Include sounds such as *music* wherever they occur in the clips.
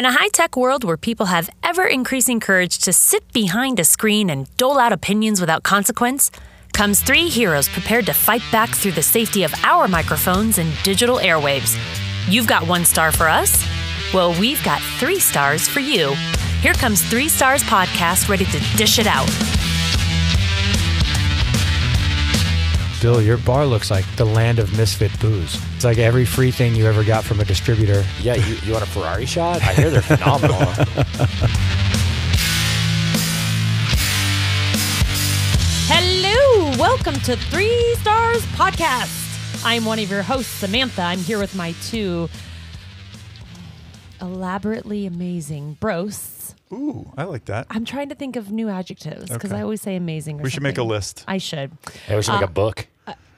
In a high tech world where people have ever increasing courage to sit behind a screen and dole out opinions without consequence, comes three heroes prepared to fight back through the safety of our microphones and digital airwaves. You've got one star for us. Well, we've got three stars for you. Here comes Three Stars Podcast, ready to dish it out. Bill, your bar looks like the land of misfit booze. It's like every free thing you ever got from a distributor. Yeah, you, you want a Ferrari shot? I hear they're phenomenal. *laughs* Hello, welcome to Three Stars Podcast. I'm one of your hosts, Samantha. I'm here with my two elaborately amazing brosts. Ooh, I like that. I'm trying to think of new adjectives because Okay. I always say amazing. Or We should make a something. list. I should. Hey, we should make uh, a book.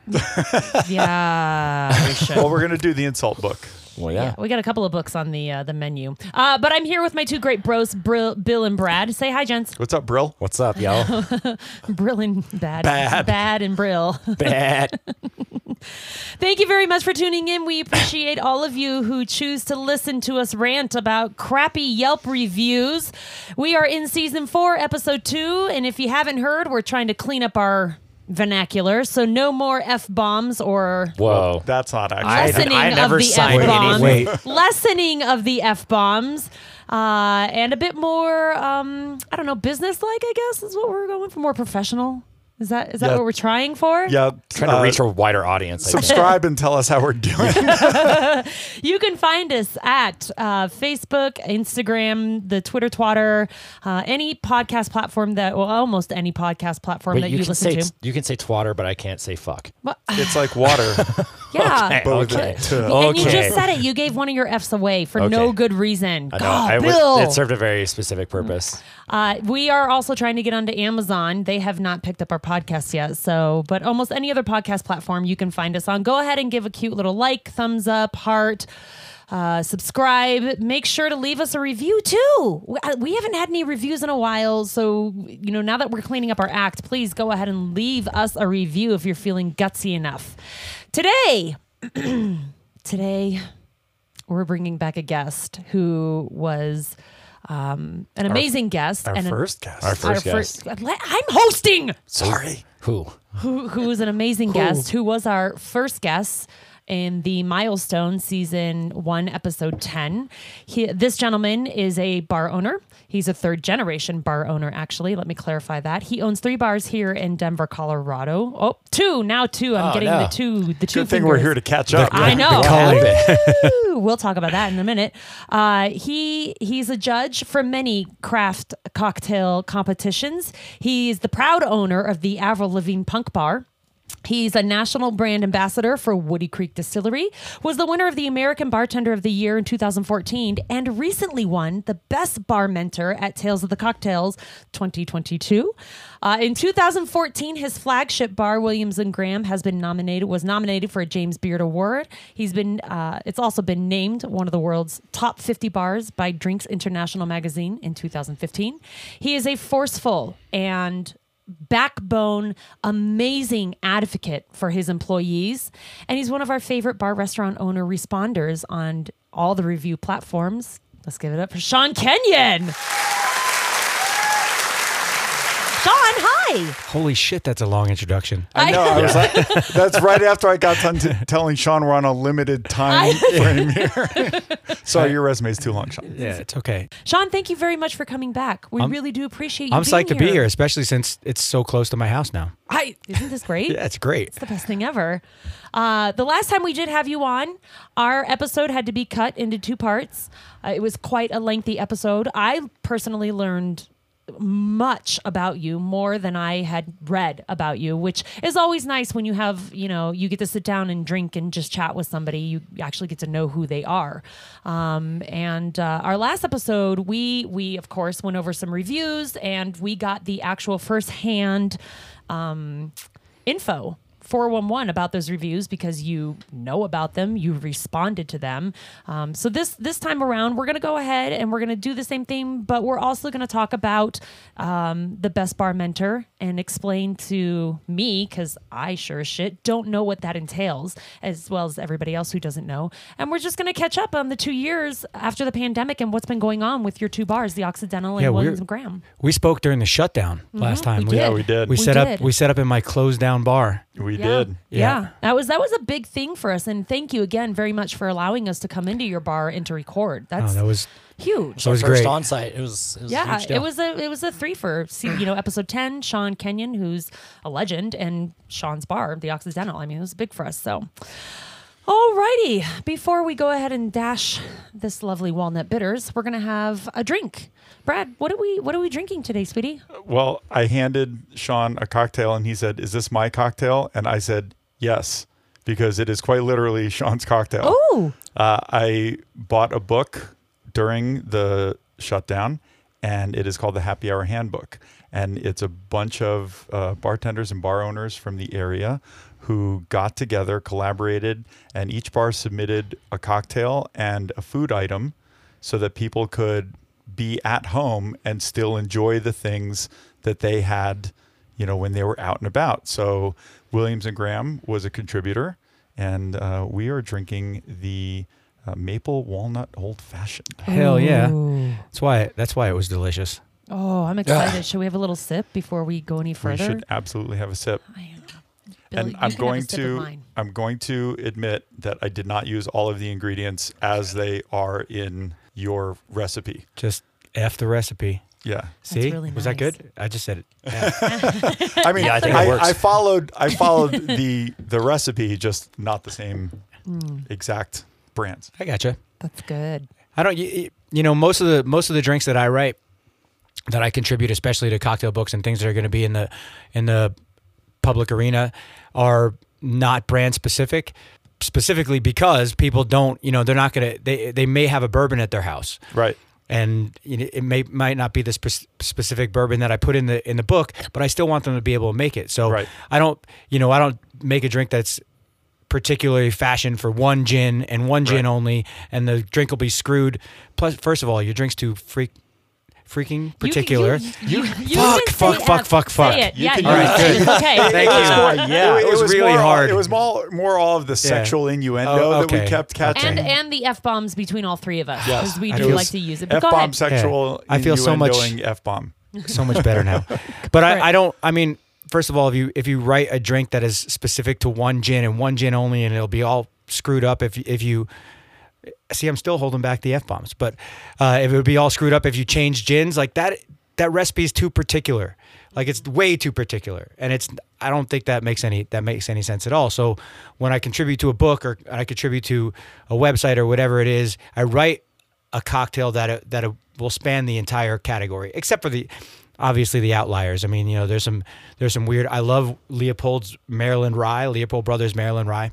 *laughs* Yeah, we *laughs* should. Well, we're gonna do the insult book. Well, yeah. we got a couple of books on the uh, the menu. Uh, but I'm here with my two great bros, Brill, Bill and Brad. Say hi, gents. What's up, Brill? What's up, y'all? *laughs* Brill and Bad. Bad. Bad and Brill. Bad. *laughs* Thank you very much for tuning in. We appreciate all of you who choose to listen to us rant about crappy Yelp reviews. We are in season four, episode two. And if you haven't heard, we're trying to clean up our vernacular. So no more F bombs or Whoa. That's not actually. Lessening I of never the signed F bombs. Wait. Lessening of the F bombs. Uh, and a bit more, um, I don't know, business like, I guess, is what we're going for. More professional. Is that is that Yeah. what we're trying for? yeah, Trying to uh, reach a wider audience. I. Subscribe and tell us how we're doing. *laughs* You can find us at uh, Facebook, Instagram, the Twitter Twatter, uh, any podcast platform that, well, almost any podcast platform Wait, that you, you, can listen say to. you can say twatter, but I can't say fuck. But- it's like water. *laughs* yeah. but with Okay. And you just said it. You gave one of your F's away for no good reason. I know. God, I was- Bill. it served a very specific purpose. Uh, we are also trying to get onto Amazon. They have not picked up our podcast yet. So, but almost any other podcast platform you can find us on. Go ahead and give a cute little like, thumbs up, heart. Uh, subscribe. Make sure to leave us a review too. We, uh, we haven't had any reviews in a while, so you know now that we're cleaning up our act, please go ahead and leave us a review if you're feeling gutsy enough. Today, *clears throat* today we're bringing back a guest who was um, an amazing guest our and an- first guest. Our our first first- guest. let- I'm hosting. Sorry. Who? Who, who is an amazing guest? Who was our first guest in the Milestone season one, episode ten? He, this gentleman is a bar owner. He's a third generation bar owner. Actually, let me clarify that he owns three bars here in Denver, Colorado. Oh, two now. Two. I'm Oh, getting no. the two. The two. Good thing we're here to catch up. I know. *laughs* We'll talk about that in a minute. Uh, he he's a judge for many craft cocktail competitions. He's the proud owner of the Avril Lavigne Punk Bar. He's a national brand ambassador for Woody Creek Distillery, was the winner of the American Bartender of the Year in 2014, and recently won the Best Bar Mentor at Tales of the Cocktails 2022. Uh, in 2014, his flagship bar, Williams and Graham, has been nominated was nominated for a James Beard Award. He's been uh, it's also been named one of the world's top 50 bars by Drinks International magazine in 2015. He is a forceful and backbone, amazing advocate for his employees. And he's one of our favorite bar restaurant owner responders on all the review platforms. Let's give it up for Sean Kenyon. Sean, hi. Holy shit, that's a long introduction. I know. I was like, *laughs* *laughs* that's right after I got done t- telling Sean we're on a limited time frame here. *laughs* Sorry, your resume is too long, Sean. Yeah, it's okay. Sean, thank you very much for coming back. We really do appreciate you I'm being psyched to be here, especially since it's so close to my house now. I, isn't this great? Yeah, it's great. It's the best thing ever. Uh, the last time we did have you on, our episode had to be cut into two parts. Uh, it was quite a lengthy episode. I personally learned much about you more than I had read about you, which is always nice when you have, you know, you get to sit down and drink and just chat with somebody. You actually get to know who they are. Um, and uh, our last episode, we we of course went over some reviews and we got the actual firsthand um, info 411 about those reviews because you know about them, you responded to them. Um, so this this time around, we're gonna go ahead and we're gonna do the same thing, but we're also gonna talk about um, the best bar mentor and explain to me because I sure as shit don't know what that entails, as well as everybody else who doesn't know. And we're just gonna catch up on the two years after the pandemic and what's been going on with your two bars, the Occidental and Yeah, Williams and Graham. We spoke during the shutdown last time. we Yeah, did. we did. We, We set did. up. We set up in my closed down bar. we Yeah. did. Yeah. Yeah. That was that was a big thing for us. And thank you again very much for allowing us to come into your bar and to record. Oh, that was huge. that was First great. on site. It was. It was a yeah, huge it was a it was a three for you know episode ten. Sean Kenyon, who's a legend, and Sean's bar, the Occidental. I mean, it was big for us. So, alrighty, before we go ahead and dash this lovely walnut bitters, we're gonna have a drink. Brad, what are we what are we drinking today, sweetie? Well, I handed Sean a cocktail and he said, Is this my cocktail? And I said, Yes, because it is quite literally Sean's cocktail. Oh, Uh, I bought a book during the shutdown, and it is called the Happy Hour Handbook. And it's a bunch of uh, bartenders and bar owners from the area who got together, collaborated, and each bar submitted a cocktail and a food item so that people could be at home and still enjoy the things that they had, you know, when they were out and about. So Williams and Graham was a contributor, and uh, we are drinking the uh, maple walnut old fashioned. Hell yeah. Ooh. That's why. That's why it was delicious. Oh, I'm excited. Should we have a little sip before we go any further? We should absolutely have a sip. I- Bill, and I'm can have a going to. I'm going to admit that I did not use all of the ingredients as they are in your recipe. Just f the recipe. Yeah. See, really was that good? I just said it. *laughs* *laughs* I mean, Yeah, I think it I, works. I followed I followed *laughs* the the recipe, just not the same Hmm. exact brands. I gotcha. That's good. I don't. You, you know, most of the most of the drinks that I write, that I contribute, especially to cocktail books and things that are going to be in the in the public arena, are not brand specific. Specifically because people don't, you know, they're not gonna. They they may have a bourbon at their house, Right. and it may might not be the spe- specific bourbon that I put in the in the book, but I still want them to be able to make it. So Right. I don't, you know, I don't make a drink that's particularly fashioned for one gin and one gin Right. only, and the drink will be screwed. Plus, first of all, your drink's too freak, freaking particular. You, you, you, Fuck, can fuck, say fuck, fuck, Say fuck. it. You Yeah, can you're use right. it. Okay. Thank you. Uh, yeah, it, was, really more, hard. It was more more all of the sexual innuendo Oh, that we kept catching. And and the f bombs between all three of us Yes. because we I do like to use it. But F go bomb ahead. sexual. I feel so much- F bomb. so much better now. *laughs* But I, I don't. I mean, first of all, if you if you write a drink that is specific to one gin and one gin only, and it'll be all screwed up if if you see, I'm still holding back the f bombs. But uh, if it would be all screwed up if you change gins like that, that recipe is too particular. Like it's way too particular, and it's. I don't think that makes any that makes any sense at all. So when I contribute to a book or I contribute to a website or whatever it is, I write a cocktail that that will span the entire category, except for the obviously the outliers. I mean, you know, there's some there's some weird. I love Leopold's Maryland Rye, Leopold Brothers Maryland Rye,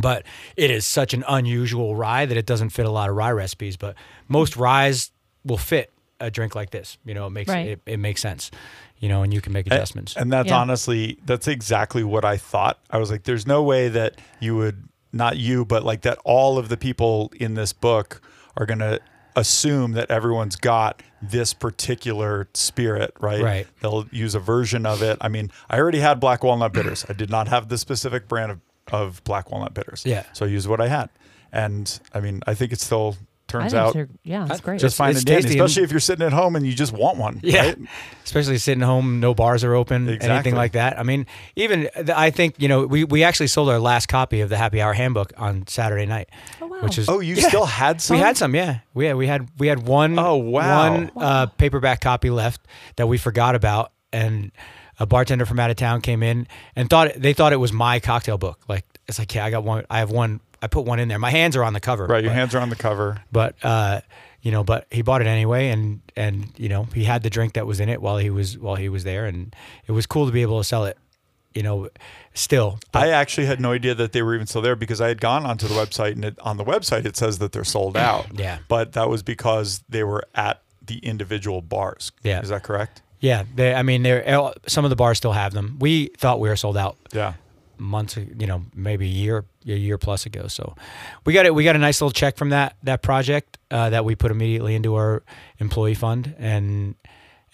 but it is such an unusual rye that it doesn't fit a lot of rye recipes. But most ryes will fit a drink like this. You know, it makes Right. it, it makes sense. You know, and you can make And- adjustments. And that's Yeah. honestly, that's exactly what I thought. I was like, there's no way that you would, not you, but like that all of the people in this book are going to assume that everyone's got this particular spirit, right? Right. They'll use a version of it. I mean, I already had black walnut bitters. I did not have the specific brand of, of black walnut bitters. Yeah. So I used what I had. And I mean, I think it still turns out yeah, it's great. just It's- fine it's and dandy, tasty and- especially if you're sitting at home and you just want one. Yeah. Right? *laughs* especially sitting home, no bars are open, Exactly. anything like that. I mean, even th- I think you know we, we actually sold our last copy of the Happy Hour Handbook on Saturday night, Oh, wow. which is Oh, you Yeah. still had some? We had some, yeah. We had we had we had one Oh, wow. one uh, paperback copy left that we forgot about, and a bartender from out of town came in and thought they thought it was my cocktail book. Like it's like yeah, I got one. I have one. I put one in there. My hands are on the cover. Right, your but- hands are on the cover. but uh, you know, but he bought it anyway, and and you know, he had the drink that was in it while he was while he was there, and it was cool to be able to sell it. You know, still. But- I actually had no idea that they were even still there because I had gone onto the website and it, on the website it says that they're sold out. Yeah. But that was because they were at the individual bars. Yeah. Is that correct? Yeah, they, I mean, they're some of the bars still have them. We thought we were sold out Yeah. months, you know, maybe a year, a year plus ago. So we got it. We got a nice little check from that that project uh, that we put immediately into our employee fund, and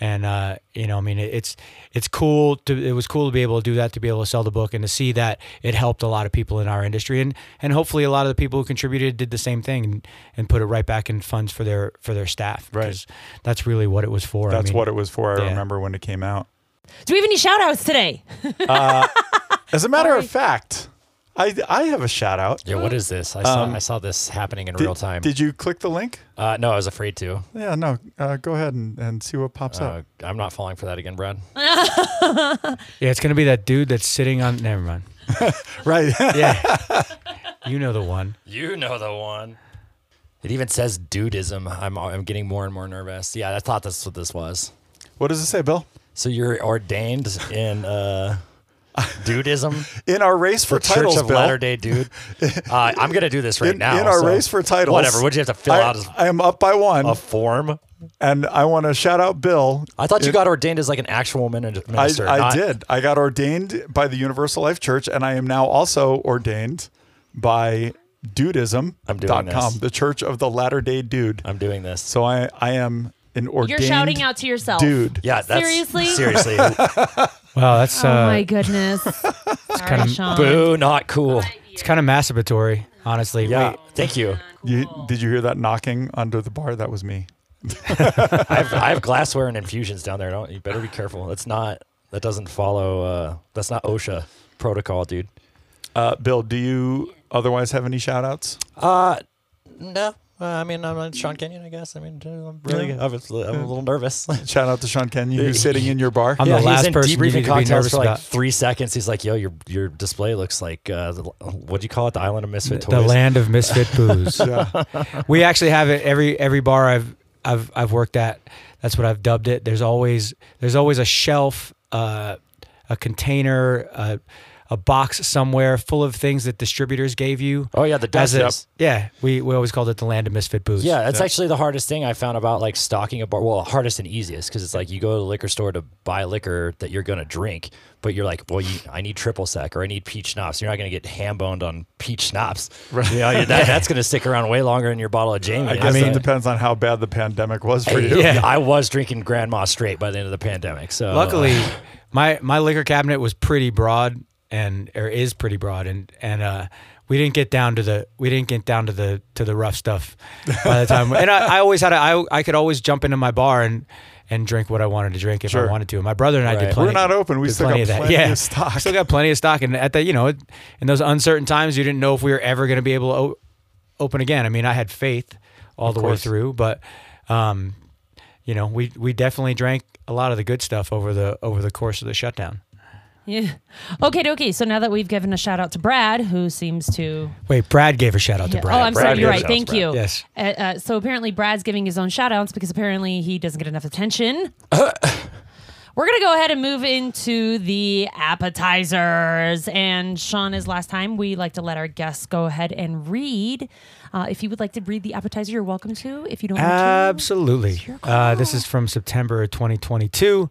and uh, you know, I mean, it's it's cool to it was cool to be able to do that, to be able to sell the book, and to see that it helped a lot of people in our industry, and and hopefully a lot of the people who contributed did the same thing and, and put it right back in funds for their for their staff. Right. 'cause That's really what it was for. I That's mean, what it was for. I yeah. remember when it came out. Do we have any shout outs today? As a matter Sorry. of fact, I I have a shout out. Yeah, what is this? I saw Um, I saw this happening in Did, real time. Did you click the link? uh, no, I was afraid to. Yeah, no. Uh, go ahead and, and see what pops Uh, up. I'm not falling for that again, Brad. *laughs* Yeah, it's gonna be that dude that's sitting on. Never mind. *laughs* Right. Yeah, *laughs* you know the one. You know the one. It even says dudism. I'm I'm getting more and more nervous. Yeah, I thought that's what this was. what does it say, Bill? So you're ordained in uh, dudism, In our race for the Church titles, of Bill. Latter Day Dude. Uh, I'm gonna do this right in, now. in our so race for titles. Whatever. Would you have to fill I, out I am up by one, a form? and I want to shout out Bill. I thought you It- got ordained as like an actual min- I, minister. I not- did. I got ordained by the Universal Life Church, and I am now also ordained by Dudism.com, I'm doing this. the Church of the Latter Day Dude. I'm doing this. So I, I am an ordained You're shouting out to yourself. dude. Yeah, that's Seriously? Seriously. *laughs* Wow, that's Oh uh, my goodness. *laughs* it's kinda Sean. Boo, not cool. it's kind of masturbatory, honestly. Yeah, Wait, thank you. You, did you hear that knocking under the bar? That was me. *laughs* I have, I have *laughs* glassware and infusions down there. Don't you better be careful. That's not that doesn't follow. Uh, that's not OSHA protocol, dude. Uh, Bill, do you otherwise have any shout outs? Uh, no. Uh, I mean, I'm Sean Kenyon, I guess. I mean, I'm really, Yeah. I was, I'm a little nervous. *laughs* Shout out to Sean Kenyon, who's sitting in your bar. I'm yeah, the last he's in person you debriefing need to be cocktails nervous for like about. three seconds. He's like, "Yo, your your display looks like uh, the, what do you call it? The island of misfit toys. the land of misfit booze. *laughs* Yeah. we actually have it every every bar I've I've I've worked at. That's what I've dubbed it. There's always there's always a shelf, uh, a container, uh, a box somewhere full of things that distributors gave you. oh yeah, the As dust. a, yeah, we, we always called it the land of misfit booze. Yeah, that's actually the hardest thing I found about like stocking a bar. Well, hardest and easiest because it's like you go to the liquor store to buy liquor that you're gonna drink, but you're like, well, you, I need triple sec or I need peach schnapps. You're not gonna get ham boned on peach schnapps. Right. You know, that, *laughs* that's gonna stick around way longer than your bottle of Jamie. I It's guess like- it depends on how bad the pandemic was for you. *laughs* Yeah. I was drinking Grand Marnier straight by the end of the pandemic. So Luckily, my my liquor cabinet was pretty broad and or is pretty broad and and uh we didn't get down to the we didn't get down to the to the rough stuff by the time and I, I always had a, I I could always jump into my bar and and drink what I wanted to drink if Sure. I wanted to. And my brother and I Right. did plenty. We're not open. We still got of that. plenty yeah. of stock. Still got plenty of stock, and at the you know in those uncertain times, you didn't know if we were ever going to be able to o- open again. I mean, I had faith all the way through, but um, you know, we we definitely drank a lot of the good stuff over the over the course of the shutdown. Yeah. Okay, okay. So now that we've given a shout out to Brad, who seems to. Wait, Brad gave a shout out to Yeah. Brad. Oh, I'm Brad sorry. You're right. a shout out Thank you. Yes. Uh, uh, so apparently, Brad's giving his own shout outs because apparently he doesn't get enough attention. *coughs* We're going to go ahead and move into the appetizers. And Sean, as last time, we like to let our guests go ahead and read. Uh, if you would like to read the appetizer, you're welcome to. If you don't want to. Absolutely. Uh, this is from September 2022.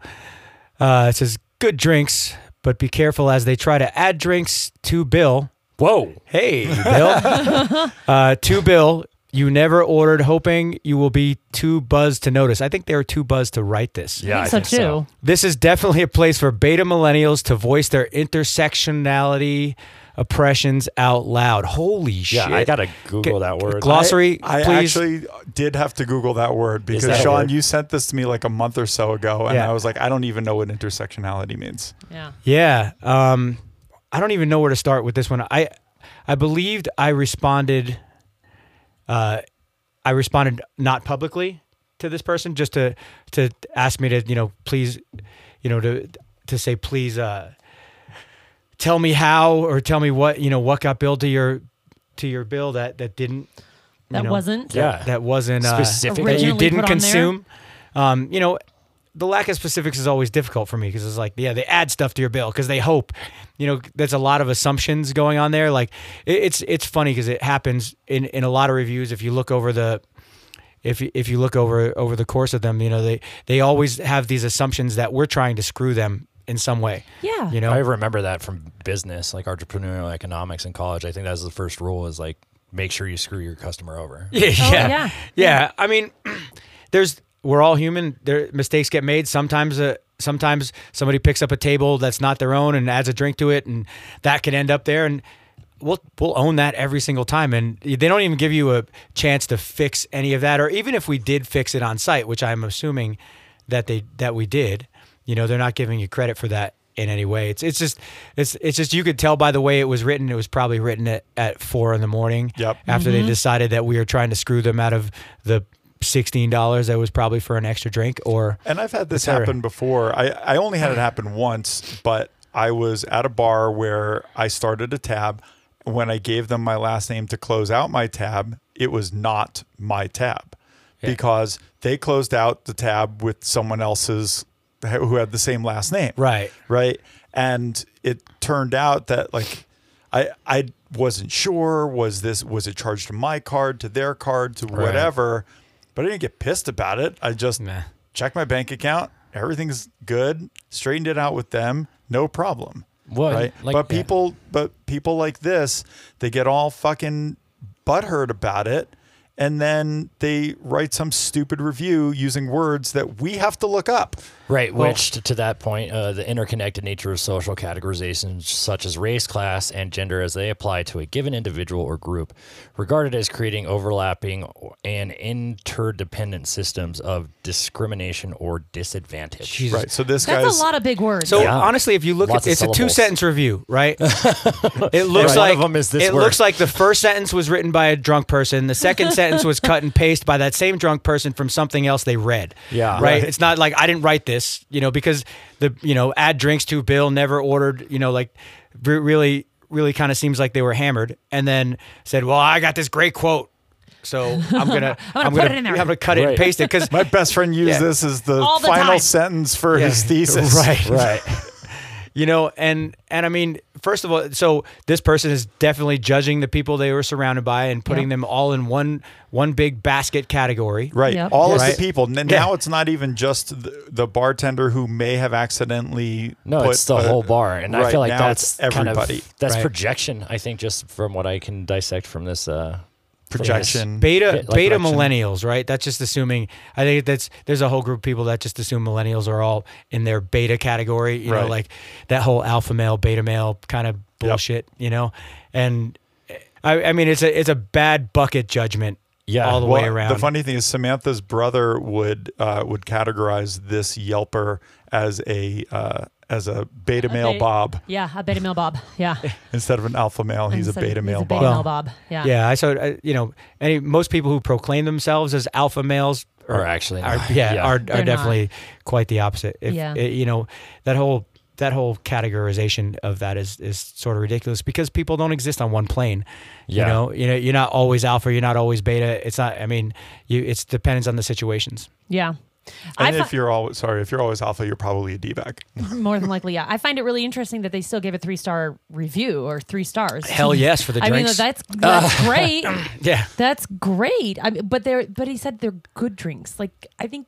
Uh, it says, "Good drinks, but be careful as they try to add drinks to bill." whoa, Hey, Bill. *laughs* uh, to Bill, you never ordered, hoping you will be too buzzed to notice. I think they were too buzzed to write this. yeah, I think so too. This is definitely a place for beta millennials to voice their intersectionality oppressions out loud. Holy Yeah, shit! I gotta Google that word. Glossary, I please. actually did have to Google that word because that Sean, word? you sent this to me like a month or so ago, and Yeah. I was like, I don't even know what intersectionality means. Yeah. Yeah. Um, I don't even know where to start with this one. I I believed I responded. Uh, I responded not publicly to this person, just to to ask me to you know please, you know to to say please uh, tell me how or tell me what you know what got billed to your to your bill that that didn't That know, wasn't. Yeah. that wasn't uh, Specific. that you didn't put on there? consume. Um, you know, the lack of specifics is always difficult for me because it's like, yeah, they add stuff to your bill because they hope. You know, there's a lot of assumptions going on there. Like, it, it's it's funny because it happens in in a lot of reviews. If you look over the if you- if you look over over the course of them, you know they they always have these assumptions that we're trying to screw them in some way. Yeah. You know, I remember that from business, like entrepreneurial economics in college. I think that was the first rule is like make sure you screw your customer over. *laughs* Yeah, Oh, yeah, yeah. yeah. I mean, *clears throat* there's we're all human. There mistakes get made. Sometimes, uh, sometimes somebody picks up a table that's not their own and adds a drink to it, and that can end up there. And we'll we'll own that every single time. And they don't even give you a chance to fix any of that, or even if we did fix it on site, which I'm assuming that they that we did. You know, they're not giving you credit for that in any way. It's it's just it's it's just you could tell by the way it was written. It was probably written at, at four in the morning. Yep. After they mm-hmm. decided that we were trying to screw them out of the sixteen dollars that was probably for an extra drink or And I've had this happen before. I, I only had it happen once, but I was at a bar where I started a tab. When I gave them my last name to close out my tab, it was not my tab because they closed out the tab with someone else's who had the same last name. right. Right. And it turned out that like I I wasn't sure was this was it charged to my card to their card to whatever, but I didn't get pissed about it. I just Nah. checked my bank account, everything's good, straightened it out with them, no problem. Well, right? like- but people but people like this, they get all fucking butthurt about it. And then they write some stupid review using words that we have to look up. Right, which to, to that point, uh, the interconnected nature of social categorizations such as race, class, and gender as they apply to a given individual or group, regarded as creating overlapping and interdependent systems of discrimination or disadvantage. Jesus. Right. So this That's guy's a lot of big words. So Yeah. honestly, if you look Lots at of it's a two sentence review, right? *laughs* it looks Right. One like of 'em is this it word. looks like the first sentence was written by a drunk person. The second sentence was cut and paste by that same drunk person from something else they read. Yeah. Right. Right. It's not like I didn't write this, you know, because the you know add drinks to bill never ordered, you know, like really really kind of seems like they were hammered and then said, "Well, I got this great quote." So I'm *laughs* gonna I'm gonna put it in there. I'm gonna cut it and paste it because *laughs* My best friend used Yeah. this as the All the final time. sentence for his thesis. *laughs* Right. right. You know and and i mean first of all so this person is definitely judging the people they were surrounded by and putting Yep. them all in one one big basket category Right. Yep. All of Right. the people. N- Yeah. Now it's not even just the, the bartender who may have accidentally. No, put it's the a- whole bar, and I feel like that's everybody. Kind of, that's Right. projection. I think just from what I can dissect from this uh, Projection. beta Yeah, like beta direction. millennials right that's just assuming i think that's there's a whole group of people that just assume millennials are all in their beta category you know like that whole alpha male beta male kind of bullshit you know and I, I mean it's a it's a bad bucket judgment Yeah. all the Well, way around The funny thing is, Samantha's brother would uh, would categorize this Yelper as a uh, as a beta male beta- Bob yeah, a beta male Bob. Yeah. *laughs* instead of an alpha male. He's a Instead of- beta male He's a beta Bob. male Bob. Yeah. Yeah, I saw. uh, You know, any most people who proclaim themselves as alpha males are actually are, yeah, Yeah. are, are They're definitely quite the opposite. If, Yeah. uh, you know that whole that whole categorization of that is is sort of ridiculous because people don't exist on one plane. You Yeah. know, you know, you're not always alpha, you're not always beta. It's not. I mean, you. It depends on the situations. Yeah. I And fi- if you're always sorry, if you're always alpha, you're probably a D-back. *laughs* more than likely, yeah. I find it really interesting that they still gave a three star review or three stars. Hell yes for the drinks. I mean, drinks. that's uh, that's great. *laughs* yeah. That's great. I mean, but they're but he said they're good drinks. Like I think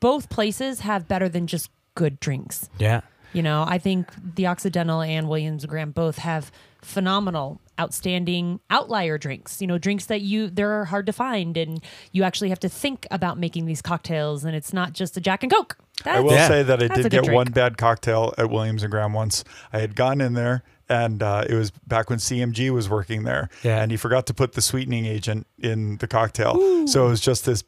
both places have better than just good drinks. Yeah. You know, I think the Occidental and Williams and Graham both have phenomenal, outstanding outlier drinks. You know, drinks that you they're hard to find, and you actually have to think about making these cocktails, and it's not just a Jack and Coke. That's, I will Yeah. say that I That's did good get one bad cocktail at Williams and Graham once. I had gone in there and uh, it was back when CMG was working there. Yeah. And he forgot to put the sweetening agent in the cocktail. So it was just this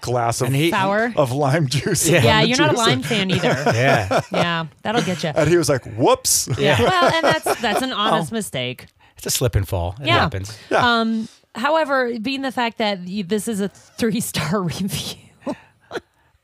glass of, he- Sour. of lime juice. Yeah. yeah, you're not a lime fan either. *laughs* Yeah. yeah, that'll get you. And he was like, whoops. Yeah. Well, and that's that's an Oh. honest mistake. It's a slip and fall. It Yeah. happens. Yeah. Um, however, being the fact that you, this is a three star *laughs* review,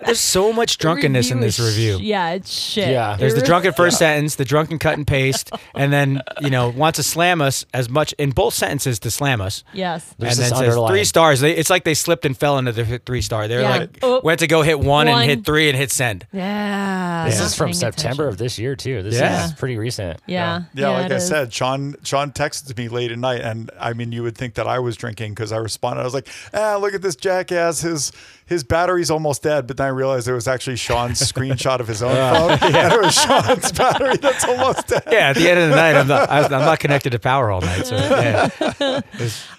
There's so much drunkenness in this review. sh- yeah, it's shit. Yeah. There's the drunken first sentence, the drunken cut and paste, *laughs* and then you know wants to slam us as much in both sentences to slam us, Yes. There's and this then says underlying- three stars. They, it's like they slipped and fell into the three star. They're Yeah. like Oh. went to go hit one, and hit three and hit send. Yeah. This not is from September attention. of this year too. This Yeah. is pretty recent. Yeah. Yeah, like it I is. said, Sean Sean texted me late at night, and I mean, you would think that I was drinking because I responded. I was like, "Ah, look at this jackass. His his battery's almost dead, but then I realized it was actually Sean's *laughs* screenshot of his own uh, phone, *laughs* and *laughs* it was Sean's battery that's almost dead. Yeah, at the end of the night, I'm not I, I'm not connected to power all night. So yeah,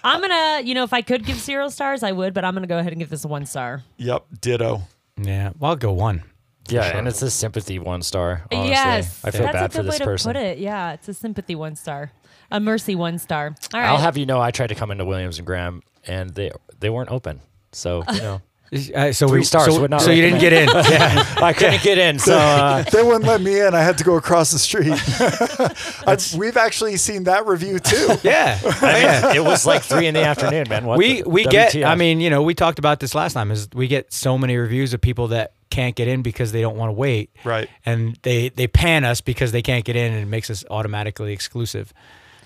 I'm gonna, you know, if I could give zero stars, I would, but I'm gonna go ahead and give this a one star. Yep, ditto. yeah. Well, I'll go one. Yeah, and it's a sympathy one star. Honestly. yes, I feel that's bad a for good this way to person. put it. Yeah, it's a sympathy one star, a mercy one star. All right, I'll have you know, I tried to come into Williams and Graham, and they they weren't open. So you know, Uh, so Three we, stars So, would not so you didn't get in. *laughs* Yeah. I couldn't get in. So *laughs* uh, They wouldn't let me in. I had to go across the street. *laughs* I, we've actually seen that review too. Yeah. yeah. it was like three in the afternoon, man. What we the- we get i mean you know we talked about this last time is we get so many reviews of people that can't get in because they don't want to wait Right. and they they pan us because they can't get in and it makes us automatically exclusive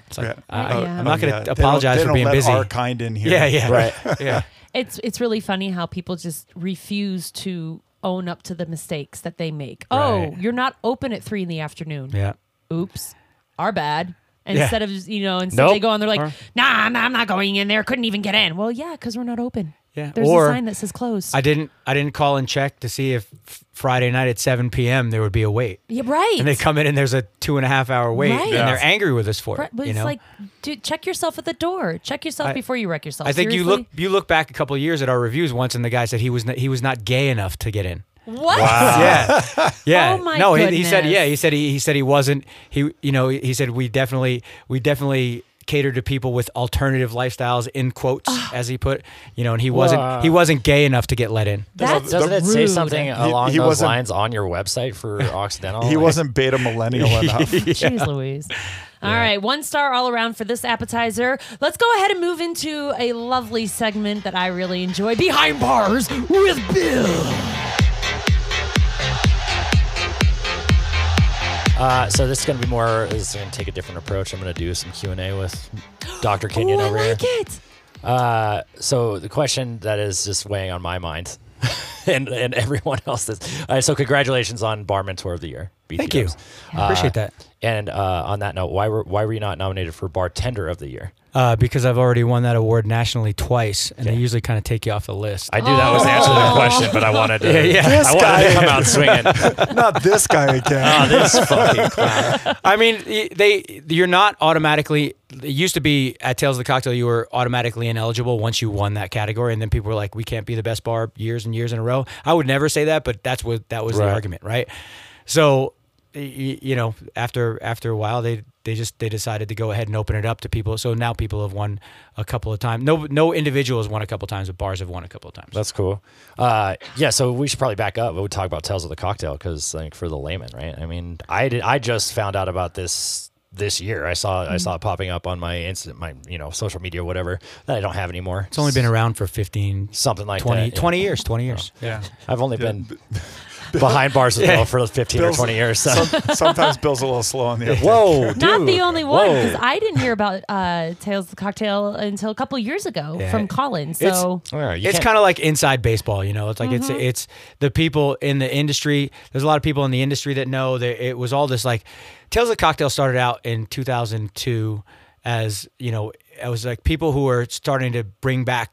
it's like Yeah. I, Oh, oh Yeah. i'm not going yeah. to They don't- apologize they for don't being let busy Our kind in here. yeah yeah *laughs* Right. *laughs* yeah It's it's really funny how people just refuse to own up to the mistakes that they make. Oh, right. Oh, you're not open at three in the afternoon. yeah Oops, our bad. Yeah. Instead of you know, instead Nope. they go on, they're like, Nah, I'm not, I'm not going in there. Couldn't even get in. Well, yeah, because we're not open. Yeah. There's Or a sign that says closed. i didn't i didn't call and check to see if friday night at 7 p.m there would be a wait yeah, right. and they come in and there's a two and a half hour wait Right. and Yeah. they're angry with us for Right, it but you it's know like, dude, check yourself at the door. Check yourself I- before you wreck yourself. I think you look you look back a couple of years at our reviews once, and the guy said he was not, he was not gay enough to get in. What? *laughs* Yeah, *laughs* yeah. Oh my no, he, he said yeah. He said he, he said he wasn't. He you know he said we definitely we definitely cater to people with alternative lifestyles in quotes Ah. as he put you know and he wasn't Wow. he wasn't gay enough to get let in. That's Doesn't it say rude. something along he those lines on your website for *laughs* Occidental? He Like- wasn't beta millennial *laughs* enough. *laughs* Jeez Louise. All right, one star all around for this appetizer. Let's go ahead and move into a lovely segment that I really enjoy Behind Bars with Bill. Uh, so this is gonna be more. This is gonna take a different approach. I'm gonna do some Q and A with Dr. Kenyon I over like here. it. Uh, so the question that is just weighing on my mind, *laughs* and and everyone else's. Uh, so congratulations on Bar Mentor of the Year. Thank you. BTOs. I appreciate that. And uh, on that note, why were why were you not nominated for Bartender of the Year? Uh, because I've already won that award nationally twice, and they usually kind of take you off the list. I knew that was the answer to the Oh. question, but I wanted to. *laughs* Yeah, yeah. This I wanted guy. to come out swinging. *laughs* Not this guy again. oh, this fucking *laughs* clown. I mean, they you're not automatically. It used to be at Tales of the Cocktail, you were automatically ineligible once you won that category, and then people were like, "We can't be the best bar years and years in a row." I would never say that, but that's what that was the argument, right? So, y- you know, after after a while, they they just they decided to go ahead and open it up to people. So now people have won a couple of times. No no individual has won a couple of times, but bars have won a couple of times. That's cool. Uh, yeah, so we should probably back up. We'll talk about Tales of the Cocktail because, like, for the layman, right? I mean, I did. I just found out about this this year. I saw I saw it popping up on my instant, my you know, social media, whatever that I don't have anymore. it's only been around for 15, something like 20, that. yeah. 20 years. Twenty years. yeah. I've only been *laughs* behind bars with Yeah. Bill for 15 or 20 years. So. Some, sometimes Bill's a little slow on the *laughs* uptake. Whoa, Not the only one because I didn't hear about uh, Tales of the Cocktail until a couple years ago Yeah. from Colin. So Yeah, you it's kind of like inside baseball, you know. It's like Mm-hmm. it's it's the people in the industry. There's a lot of people in the industry that know that it was all this like Tales of the Cocktail started out in 2002 as you know it was like people who were starting to bring back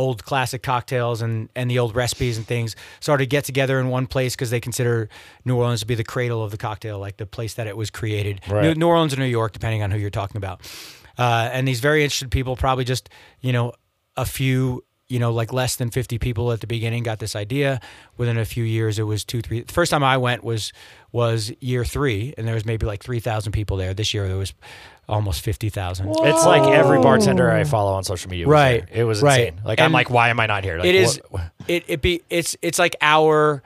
old classic cocktails and and the old recipes and things started to get together in one place because they consider New Orleans to be the cradle of the cocktail, like the place that it was created. Right. New, New Orleans or New York, depending on who you're talking about. Uh, and these very interested people, probably just you know a few, you know, like less than 50 people at the beginning got this idea. Within a few years, it was two, three. The first time I went was was year three, and there was maybe like 3,000 people there. This year there was almost 50,000. It's like every bartender I follow on social media. Was Right, there. It was right. insane. Like I'm like, why am I not here? Like, it is what- *laughs* it it be it's it's like our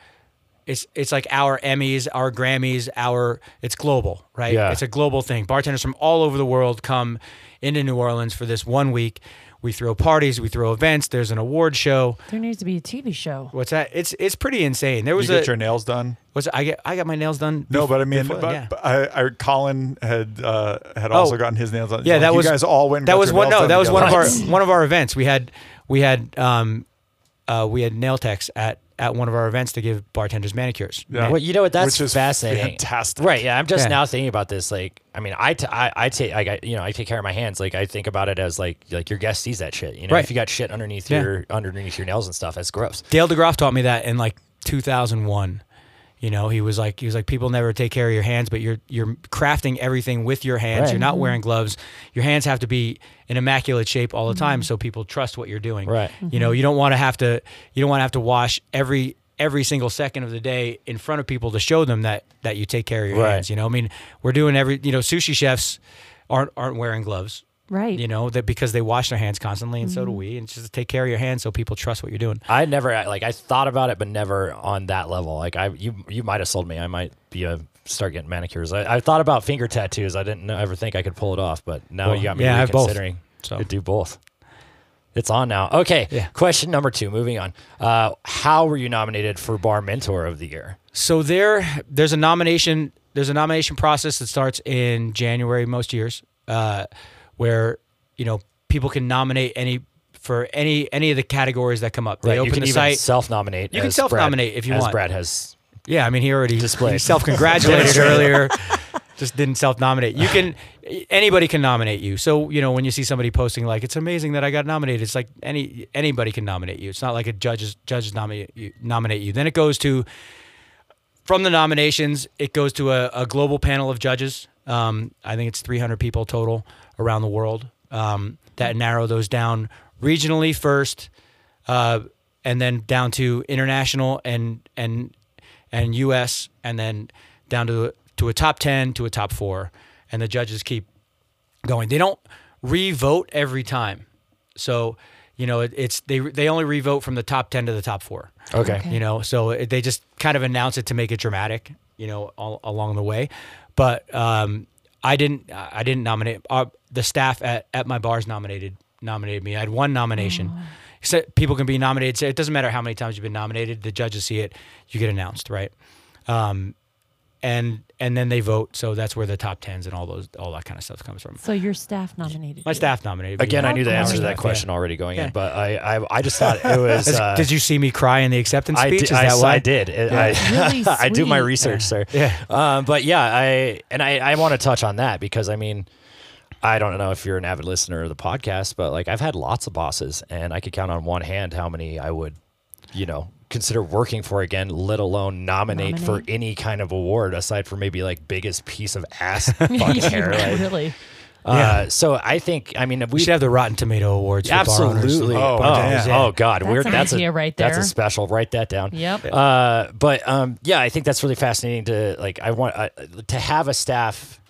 it's it's like our Emmys, our Grammys, our it's global, right? Yeah. It's a global thing. Bartenders from all over the world come into New Orleans for this one week. We throw parties, we throw events. There's an award show. there needs to be a TV show. What's that? It's it's pretty insane. There You was get a your nails done? was I get I got my nails done. No, bef- but I mean, before- but, yeah. but I, I, Colin had uh, had also Oh. gotten his nails done. Yeah, Like, that you was guys all went. and That got was your one. nails No, that was one of our one of our events. We had we had um, uh, we had nail techs at at one of our events to give bartenders manicures. Yeah. Well, you know what? That's Which is fascinating. fantastic. Right? Yeah. I'm just Yeah. now thinking about this. Like, I mean, I, t- I, I take, I got, you know, I take care of my hands. Like, I think about it as like, like your guest sees that shit. You know, Right. if you got shit underneath Yeah. your underneath your nails and stuff, that's gross. Dale DeGroff taught me that in like 2001. You know, he was like he was like people never take care of your hands, but you're you're crafting everything with your hands. Right. You're not mm-hmm. wearing gloves. Your hands have to be in immaculate shape all the time, mm-hmm. so people trust what you're doing. Right. You know, mm-hmm. you don't want to have to you don't want to have to wash every every single second of the day in front of people to show them that that you take care of your Right. hands. You know, I mean, we're doing every you know sushi chefs aren't aren't wearing gloves. Right. You know that because they wash their hands constantly, and so do we. And just take care of your hands so people trust what you're doing. I never like I thought about it, but never on that level. Like I, you, you might have sold me. I might be a start getting manicures. I, I thought about finger tattoos. I didn't ever think I could pull it off, but now Well, you got me yeah, I have both, reconsidering. so. Could do both. It's on now. Okay. Yeah. Question number two. Moving on. Uh, how were you nominated for Bar Mentor of the Year? So there, there's a nomination. There's a nomination process that starts in January most years, uh, where you know people can nominate any for any any of the categories that come up. They Right, open you can the even site. self-nominate. You can self-nominate Brad- if you as want. Brad has. yeah, I mean he already Displayed. *laughs* self-congratulated *laughs* earlier. Just didn't self-nominate. You can anybody can nominate you. So you know when you see somebody posting like it's amazing that I got nominated. It's like any anybody can nominate you. It's not like a judges judges nominate you, nominate you. Then it goes to from the nominations, it goes to a, a global panel of judges. Um, I think it's 300 people total around the world um, that narrow those down regionally first, uh, and then down to international and and and U.S. and then down to to a top 10 to a top four, and the judges keep going. They don't re-vote every time, so you know it, it's they they only re-vote from the top 10 to the top four. Okay. Okay. You know, so it, they just kind of announce it to make it dramatic, you know, all, along the way. But um, I didn't. I didn't nominate. Uh, the staff at, at my bars nominated nominated me. I had one nomination. So people can be nominated. So it doesn't matter how many times you've been nominated. The judges see it. You get announced, right? Um, and and then they vote. So that's where the top tens and all those all that kind of stuff comes from. So your staff nominated. My you. staff nominated me. Again, I knew the answer to that Yeah. question already going Yeah. in, but I, I, I just thought it *laughs* was. Uh, did you see me cry in the acceptance I speech? did, Is that I, why? I did. It- Really I, *laughs* I do my sweet. research, sir. Yeah. Um, but yeah, I and I, I want to touch on that because I mean, I don't know if you're an avid listener of the podcast, but like I've had lots of bosses, and I could count on one hand how many I would, you know, consider working for again, let alone nominate, for any kind of award aside from maybe like biggest piece of ass *laughs* fuck Yeah, hair. Like, really. uh, so I think I mean We should have the Rotten Tomato Awards. For bar owners. Absolutely. Oh, Oh, damn. oh, God. That's We're, an that's idea a, right there. That's a special. Write that down. Yep. Uh, but um, yeah, I think that's really fascinating to like. I want uh, to have a staff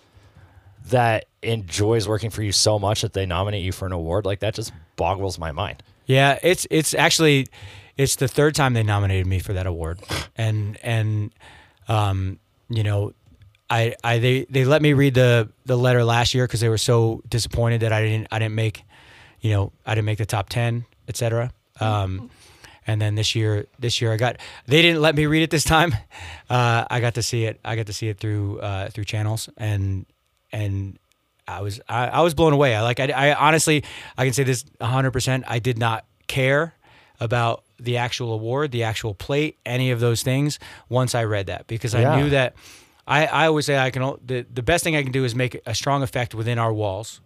that enjoys working for you so much that they nominate you for an award. Like that just boggles my mind. Yeah, it's it's actually it's the third time they nominated me for that award, and and um, you know, I I they they let me read the the letter last year because they were so disappointed that I didn't I didn't make, you know, I didn't make the top ten, etc. Um, and then this year this year I got they didn't let me read it this time. *laughs* Uh, I got to see it. I got to see it through uh, through channels and and I was I, I was blown away. I like I, I honestly I can say this 100%. I did not care about the actual award, the actual plate, any of those things once I read that. Because Yeah. I knew that I, I always say I can the the best thing I can do is make a strong effect within our walls,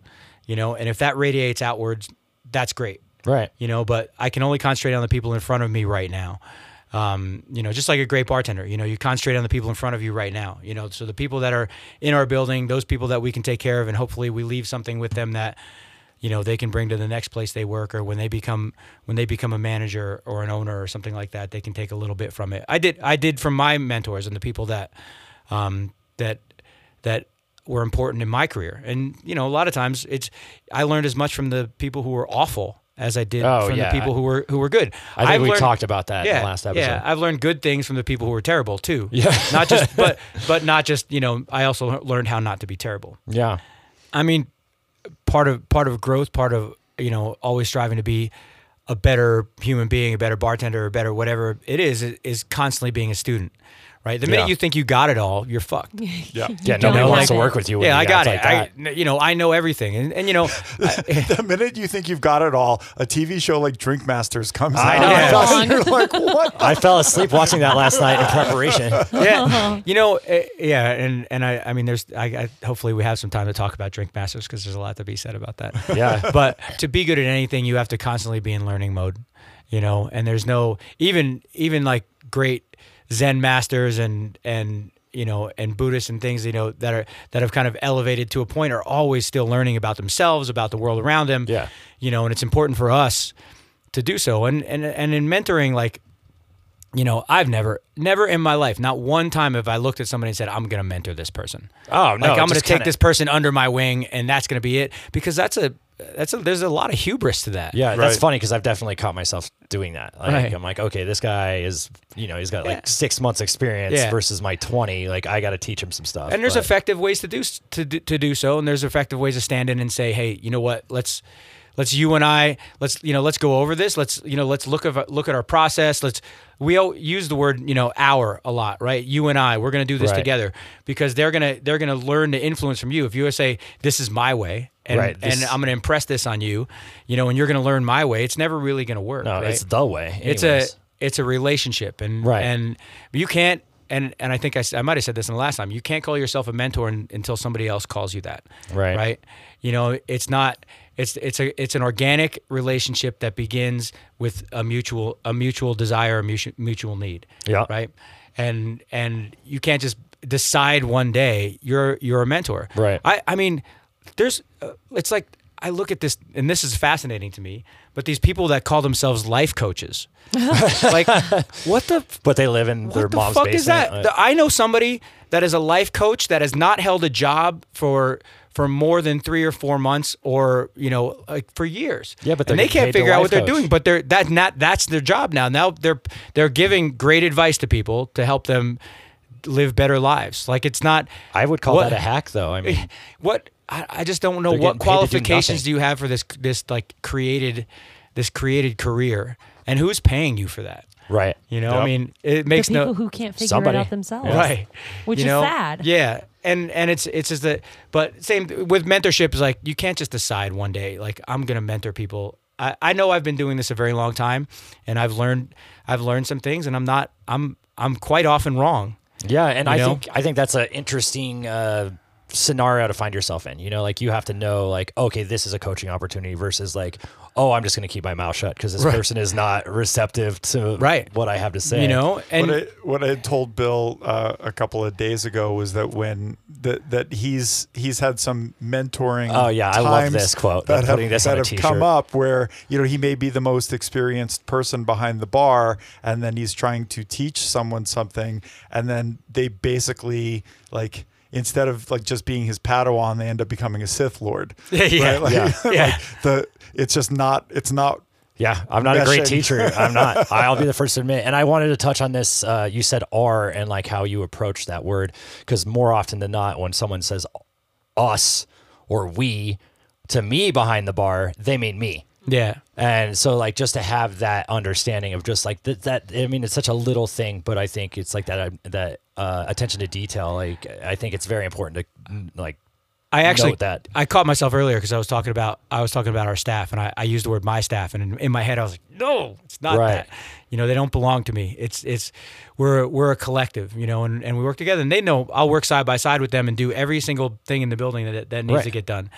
you know, and if that radiates outwards, that's great. Right. you know but i can only concentrate on the people in front of me right now. Um, you know just like a great bartender you know you concentrate on the people in front of you right now you know? So the people that are in our building those people that we can take care of and hopefully we leave something with them that you know they can bring to the next place they work or when they become when they become a manager or an owner or something like that they can take a little bit from it i did i did from my mentors and the people that um, that that were important in my career. And you know, a lot of times it's I learned as much from the people who were awful as I did Oh, from yeah. the people who were who were good. I think I've we learned- talked about that in the last episode. Yeah, I've learned good things from the people who were terrible too. *laughs* Yeah. not just but but not just you know. I also learned how not to be terrible. Yeah. I mean, part of part of growth, part of you know, always striving to be a better human being, a better bartender, a better whatever it is, is constantly being a student, right? The minute Yeah. you think you got it all, you're fucked. *laughs* Yeah. Yeah, nobody have wants to work with you. Yeah, I got it. Like. I, you know, I know everything, and, and you know, *laughs* I- the minute you think you've got it all, a TV show like Drink Masters comes I out. know. *laughs* You're like, what? I fell asleep watching that last night in preparation. yeah, you know, eh, yeah, and and I, I mean, there's, I, I hopefully we have some time to talk about Drink Masters because there's a lot to be said about that. Yeah. but to be good at anything, you have to constantly be in learning mode, you know. And there's no even even like great Zen masters and and you know and Buddhists and things you know that are that have kind of elevated to a point are always still learning about themselves, about the world around them. Yeah. you know, and it's important for us to do so. And and and in mentoring, like you know, I've never, never in my life, not one time have I looked at somebody and said, I'm going to mentor this person. Oh, no, Like, I'm going to take kinda- this person under my wing and that's going to be it. Because that's a, that's a, there's a lot of hubris to that. Yeah, that's Right. funny because I've definitely caught myself doing that. Like, Right. I'm like, okay, this guy is, you know, he's got like Yeah. six months experience Yeah. versus my 20. Like, I got to teach him some stuff. And there's but- effective ways to do, s- to, do- to do so. And there's effective ways to stand in and say, Hey, you know what? Let's, let's you and I, let's, you know, let's go over this. Let's, you know, let's look at, look at our process. Let's, we all use the word, you know, our a lot, right? You and I, we're going to do this Right. together because they're going to, they're going to learn to influence from you. If you say, this is my way, and, Right, this- and I'm going to impress this on you, you know, and you're going to learn my way. It's never really going to work. No, right? it's the way. it's a it's a relationship and Right. and you can't and and I think I, I might have said this in the last time you can't call yourself a mentor un, until somebody else calls you that Right. right you know it's not it's it's a it's an organic relationship that begins with a mutual a mutual desire a mutual mutual need Yeah. right and and you can't just decide one day you're you're a mentor Right. I I mean there's uh, it's like I look at this and this is fascinating to me but these people that call themselves life coaches *laughs* like what the But they live in their the mom's fuck basement. is that? The- I know somebody that is a life coach that has not held a job for for more than three or four months, or you know, like for years. Yeah, but they're and they can't figure out what they're doing. But they're that not that's their job now. Now they're they're giving great advice to people to help them live better lives. Like it's not. I would call what- that a hack, though. I mean, *laughs* What I, I just don't know They're what getting paid to do qualifications do you have for this this like created this created career, and who's paying you for that? right. You know, I mean, it The makes people no who can't figure Somebody. it out themselves. right Which You is know? sad. yeah and and it's it's just that but same with mentorship is like you can't just decide one day like i'm gonna mentor people I, I know i've been doing this a very long time and i've learned i've learned some things and i'm not i'm i'm quite often wrong Yeah, and You I know? think I think that's an interesting uh, scenario to find yourself in. You know, like you have to know, like, okay, this is a coaching opportunity versus like, oh, I'm just going to keep my mouth shut because this Right. person is not receptive to Right. what I have to say. you know and what I what I had told Bill uh, a couple of days ago was that when that that he's he's had some mentoring. Oh, yeah, I love this quote. that I'm have, this that have come up where you know he may be the most experienced person behind the bar, and then he's trying to teach someone something, and then they basically like. Instead of like just being his Padawan, they end up becoming a Sith Lord. *laughs* Yeah, yeah, right? Like, yeah, *laughs* yeah. like the it's just not it's not Yeah, I'm not a great teacher. *laughs* I'm not. I'll be the first to admit. And I wanted to touch on this. Uh, you said "r" and like how you approach that word, because more often than not, when someone says "us" or "we" to me behind the bar, they mean me. Yeah And so, like, just to have that understanding of just like that, that I mean, it's such a little thing, but I think it's like that, that uh, attention to detail. Like, I think it's very important to, like, I actually note that. I caught myself earlier because I was talking about I was talking about our staff and I, I used the word my staff and in, in my head I was like no it's not Right. that you know they don't belong to me it's it's we're we're a collective you know and, and we work together and they know I'll work side by side with them and do every single thing in the building that that needs Right. to get done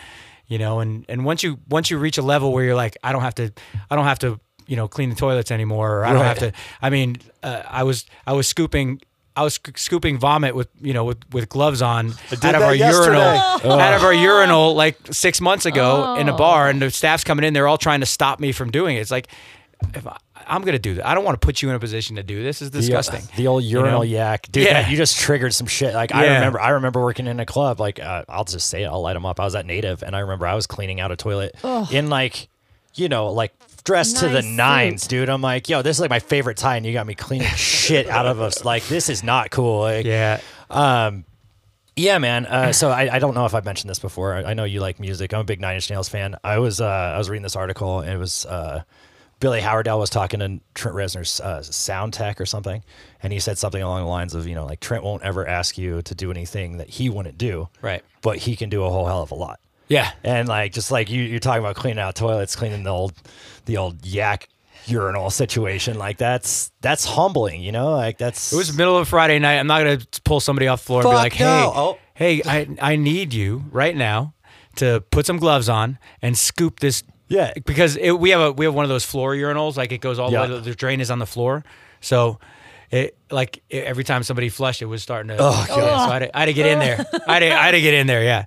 you know and and once you once you reach a level where you're like I don't have to I don't have to you know clean the toilets anymore or I don't Right. have to I mean uh, I was I was scooping I was sc- scooping vomit with you know with, with gloves on out of that our urinal yesterday. out of our urinal like six months ago in a Oh. bar, and the staff's coming in. They're all trying to stop me from doing it. It's like if I, I'm gonna do that. I don't want to put you in a position to do this. It's disgusting. The, the old you urinal know? yak, dude. Yeah. that- you just triggered some shit. Like I remember, I remember working in a club. Like uh, I'll just say it, I'll light them up. I was at Native, and I remember I was cleaning out a toilet in like, you know, like dressed to the Nice nines, suit. dude. I'm like, yo, this is like my favorite tie, and you got me cleaning *laughs* shit out of us. Like this is not cool. Like, Yeah. um, yeah, man. Uh, so I, I don't know if I've mentioned this before. I, I know you like music. I'm a big Nine Inch Nails fan. I was uh, I was reading this article and it was uh, Billy Howerdel was talking to Trent Reznor's uh, sound tech or something, and he said something along the lines of, you know, like Trent won't ever ask you to do anything that he wouldn't do, Right. But he can do a whole hell of a lot. Yeah. And like just like you, you're talking about cleaning out toilets, cleaning the old, the old yak urinal situation. Like that's that's humbling, you know. Like that's It was middle of Friday night. I'm not gonna pull somebody off the floor and be like, "Hey, no. Oh. hey, I I need you right now to put some gloves on and scoop this." Yeah. because it, we have a we have one of those floor urinals. Like it goes all Yeah. the way. The drain is on the floor, so. It like it, every time somebody flushed, it was starting to. Oh, yeah, so I had, to, I had to get in there. I had to, I had to get in there. Yeah,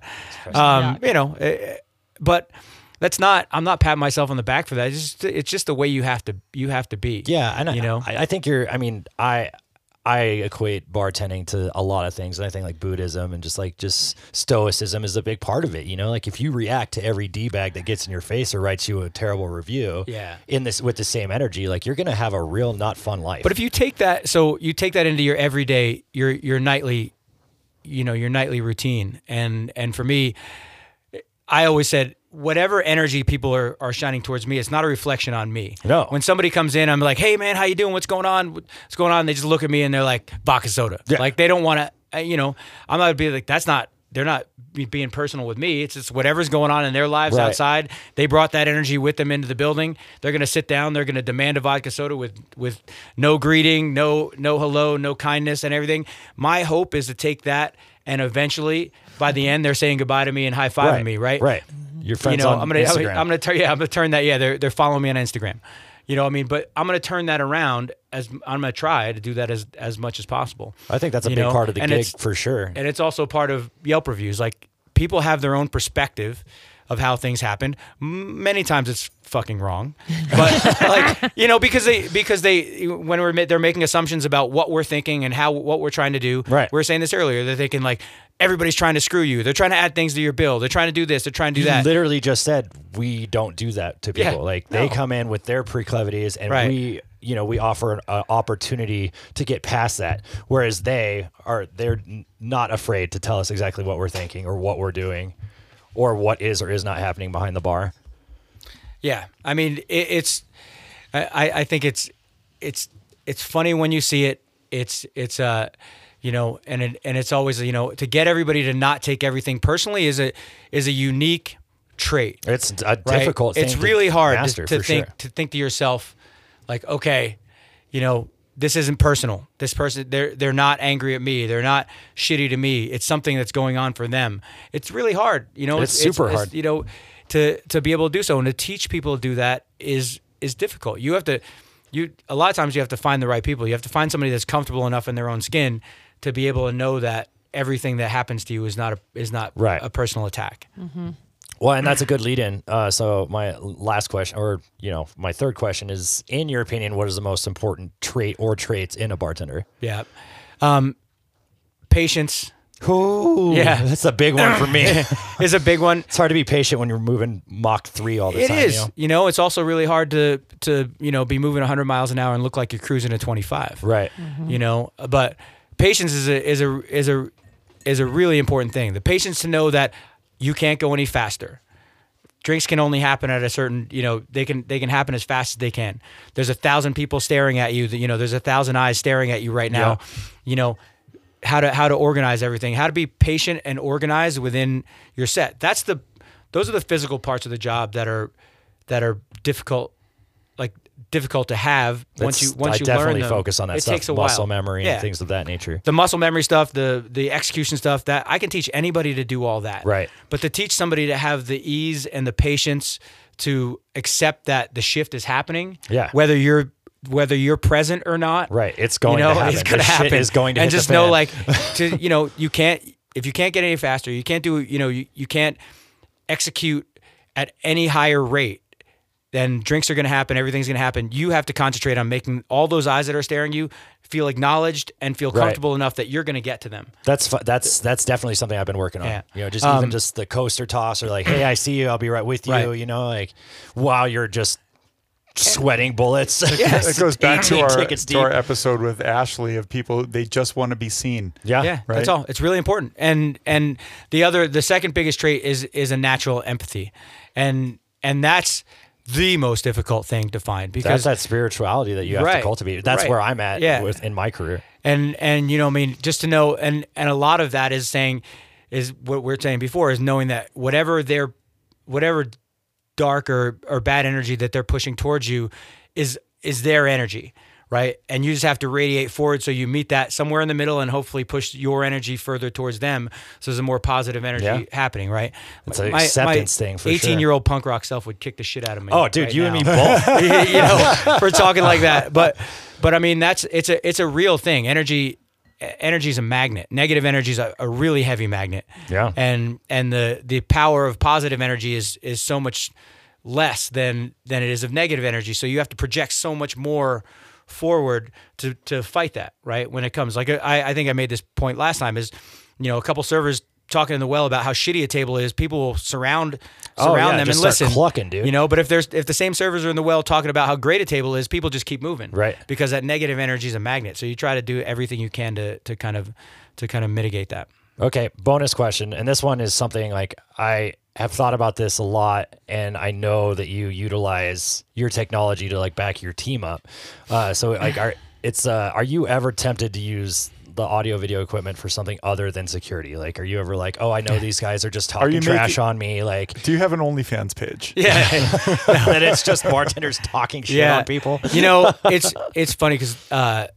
um, you know, eh, but that's not. I'm not patting myself on the back for that. It's just it's just the way you have to you have to be. Yeah, and you know, I, I think you're. I mean, I I equate bartending to a lot of things, and I think like Buddhism and just like just stoicism is a big part of it. You know, like if you react to every d bag that gets in your face or writes you a terrible review, Yeah. in this with the same energy, like you're gonna have a real not fun life. But if you take that, so you take that into your everyday, your your nightly, you know, your nightly routine, and and for me, I always said whatever energy people are, are shining towards me, it's not a reflection on me. No. When somebody comes in, I'm like, hey man, how you doing? What's going on? What's going on? They just look at me and they're like, vodka soda. Yeah. Like they don't want to, you know, I'm not be like, that's not. They're not being personal with me. It's just whatever's going on in their lives Right. outside. They brought that energy with them into the building. They're going to sit down. They're going to demand a vodka soda with with no greeting, no no hello, no kindness, and everything. My hope is to take that and eventually, by the end, they're saying goodbye to me and high fiving me. Right. right. Your friends You know, on I'm gonna Instagram. I'm gonna turn yeah I'm gonna turn that yeah they're they're following me on Instagram. You know what I mean? But I'm gonna turn that around as I'm gonna try to do that as as much as possible. I think that's a you big know? part of the And gig for sure. and it's also part of Yelp reviews. Like people have their own perspective of how things happened. Many times it's fucking wrong, but *laughs* like you know because they because they when we're they're making assumptions about what we're thinking and how what we're trying to do. Right. We were saying this earlier. That They're thinking like everybody's trying to screw you. They're trying to add things to your bill. They're trying to do this. They're trying to do You that. literally just said we don't do that to Yeah, people. like they no. come in with their proclivities, and Right. we, you know, we offer an uh, opportunity to get past that. Whereas they are, they're n- not afraid to tell us exactly what we're thinking or what we're doing, or what is or is not happening behind the bar. Yeah, I mean it, it's. I, I- think it's it's it's funny when you see it. It's it's uh, you know, and it, and it's always you know to get everybody to not take everything personally is a is a unique trait. It's a right? difficult. It's really hard to, to think sure. to think to yourself, like, okay, you know, this isn't personal. This person, they're they're not angry at me. They're not shitty to me. It's something that's going on for them. It's really hard. You know, It's super hard. You know, to to be able to do so and to teach people to do that is is difficult. You have to. You a lot of times you have to find the right people. You have to find somebody that's comfortable enough in their own skin to be able to know that everything that happens to you is not a is not Right. a personal attack. Mm-hmm. Well, and that's a good lead in. Uh, so my last question, or you know, my third question is: In your opinion, what is the most important trait or traits in a bartender? Yeah. Um, patience Ooh, Yeah. *laughs* that's a big one for me. *laughs* is a big one. It's hard to be patient when you're moving Mach three all the It time. It is. You know? You know, it's also really hard to to you know be moving 100 miles an hour and look like you're cruising at 25. Right. You know, but patience is a is a is a is a really important thing. The patience to know that you can't go any faster. Drinks can only happen at a certain, you know, they can they can happen as fast as they can. There's a thousand people staring at you. You know, there's a thousand eyes staring at you right now. You know, how to how to organize everything, how to be patient and organized within your set. That's the those are the physical parts of the job that are that are difficult like difficult to have once you once I you definitely learn them. focus on that it stuff, takes a muscle while. memory Yeah. and things of that nature. The muscle memory stuff, the the execution stuff, that I can teach anybody to do all that. Right. But to teach somebody to have the ease and the patience to accept that the shift is happening, Yeah. whether you're whether you're present or not, Right. It's going you know, to *laughs* happen. it's going to happen. is going to and just know, like, *laughs* to you know, you can't if you can't get any faster, you can't do, you know, you, you can't execute at any higher rate. Then drinks are going to happen. Everything's going to happen. You have to concentrate on making all those eyes that are staring you feel acknowledged and feel Right. comfortable enough that you're going to get to them. That's fu- that's that's definitely something I've been working on. Yeah. You know, just Um, even just the coaster toss or like, hey, I see you, I'll be right with you. Right. You know, like while you're just sweating bullets. *laughs* It goes back *laughs* to our, to our episode with Ashley of people they just want to be seen. Yeah. Yeah, Right. that's all. It's really important. And and the other the second biggest trait is is a natural empathy. And and that's the most difficult thing to find because That's that spirituality that you have Right, to cultivate. That's right. where I'm at Yeah. with, in my career. and and you know i mean just to know and and a lot of that is saying is what we're saying before is knowing that whatever they're whatever dark or or bad energy that they're pushing towards you is is their energy right and you just have to radiate forward so you meet that somewhere in the middle and hopefully push your energy further towards them so there's a more positive energy Yeah. happening right It's an acceptance thing for sure. 18 year old punk rock self would kick the shit out of me Oh, dude, right you and me both. *laughs* you know, for talking like that. *laughs* But but I mean that's it's a it's a real thing. Energy energy is a magnet. Negative energy is a, a really heavy magnet. Yeah. And and the the power of positive energy is is so much less than than it is of negative energy. So you have to project so much more forward to to fight that, right? When it comes like I I think I made this point last time is you know, a couple servers talking in the well about how shitty a table is, people will surround Oh, surround yeah, them and listen. clucking, dude. You know, but if there's if the same servers are in the well talking about how great a table is, people just keep moving. Right. Because that negative energy is a magnet. So you try to do everything you can to to kind of to kind of mitigate that. Okay, bonus question. And this one is something like I have thought about this a lot and I know that you utilize your technology to like back your team up. Uh, so like are it's uh are you ever tempted to use the audio video equipment for something other than security? Like are you ever like, "Oh, I know these guys are just talking you trash making- on me." Like Do you have an OnlyFans page? Yeah. *laughs* *laughs* that it's just bartenders talking shit on people. You know, it's *laughs* it's funny because uh,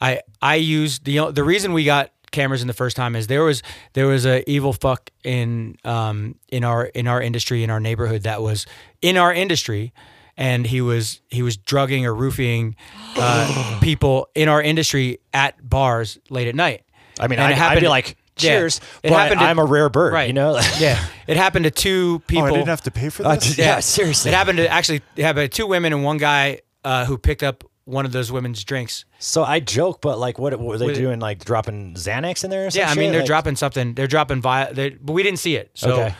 I I use the the reason we got cameras in the first time is there was there was a evil fuck in um in our in our industry in our neighborhood that was in our industry and he was he was drugging or roofing uh, *gasps* people in our industry at bars late at night. I mean, And I'd, it I'd be happened- like, yeah, "Cheers," it but happened to- I'm a rare bird, right. you know? *laughs* yeah, it happened to two people. Oh, I didn't have to pay for Uh, this. yeah, seriously. It happened to actually it happened to two women and one guy uh, who picked up one of those women's drinks. So I joke, but like, what, what were they With- doing? Like dropping Xanax in there? Or some Yeah, I mean shit? they're Like- dropping something. They're dropping vi- they but we didn't see it. So Okay.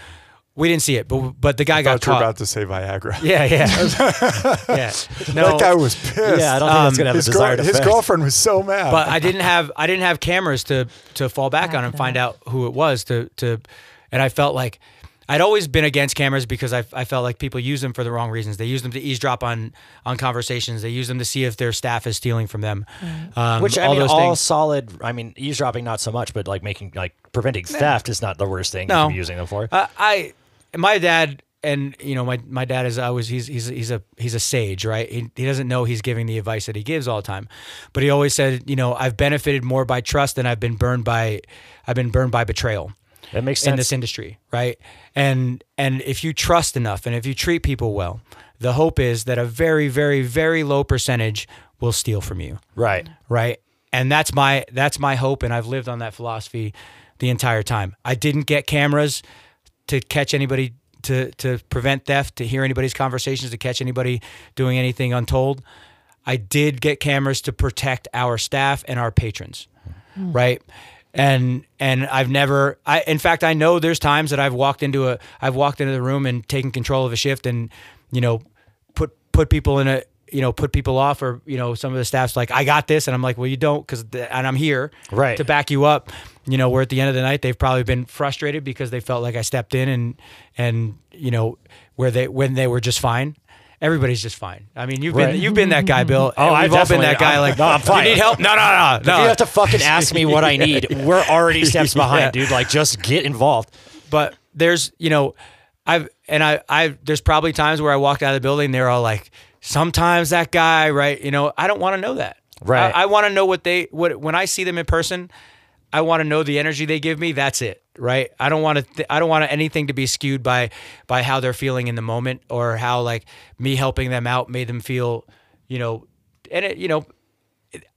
we didn't see it. But but the guy I got thought you were caught. about to say Viagra. *laughs* yeah, yeah, *laughs* yeah. No, That guy was pissed. Yeah, I don't think that's gonna have his, a girl- desired his girlfriend was so mad. but I didn't have I didn't have cameras to to fall back Back on and find out who it was to to, and I felt like. I'd always been against cameras because I, I felt like people use them for the wrong reasons. They use them to eavesdrop on on conversations. They use them to see if their staff is stealing from them. Um, Which I all mean, those all things. solid. I mean, eavesdropping not so much, but like making like preventing theft is not the worst thing No. you can be using them for. Uh, I, my dad, and you know, my my dad is always he's he's he's a he's a sage, right? He he doesn't know he's giving the advice that he gives all the time, but he always said, you know, I've benefited more by trust than I've been burned by, I've been burned by betrayal That makes sense. in this industry, right? And and if you trust enough, and if you treat people well, the hope is that a very very very low percentage will steal from you. Right. right? And that's my that's my hope and i've lived on that philosophy the entire time. I didn't get cameras to catch anybody to to prevent theft to hear anybody's conversations to catch anybody doing anything untold. I did get cameras to protect our staff and our patrons. Hmm. Right and and I've never I in fact I know there's times that I've walked into a I've walked into the room and taken control of a shift and you know put put people in a you know put people off or you know some of the staff's like I got this. And I'm like well you don't cuz and I'm here Right. to back you up. You know where at the end of the night they've probably been frustrated because they felt like I stepped in and and you know where they when they were just fine everybody's just fine I mean you've Right. been you've been that guy mm-hmm. Bill Oh, And I we've all been that guy I'm- like no, I'm *laughs* fine. you need help no no no no If you have to fucking ask me what I *laughs* need, we're already steps *laughs* behind, Yeah. dude. Like, just get involved. but there's you know i've and i i there's probably times where i walked out of the building they're all like sometimes that guy right you know i don't want to know that Right. i, I want to know what they what when i see them in person i want to know the energy they give me that's it right? I don't want to th- i don't want anything to be skewed by by how they're feeling in the moment or how like me helping them out made them feel you know and it you know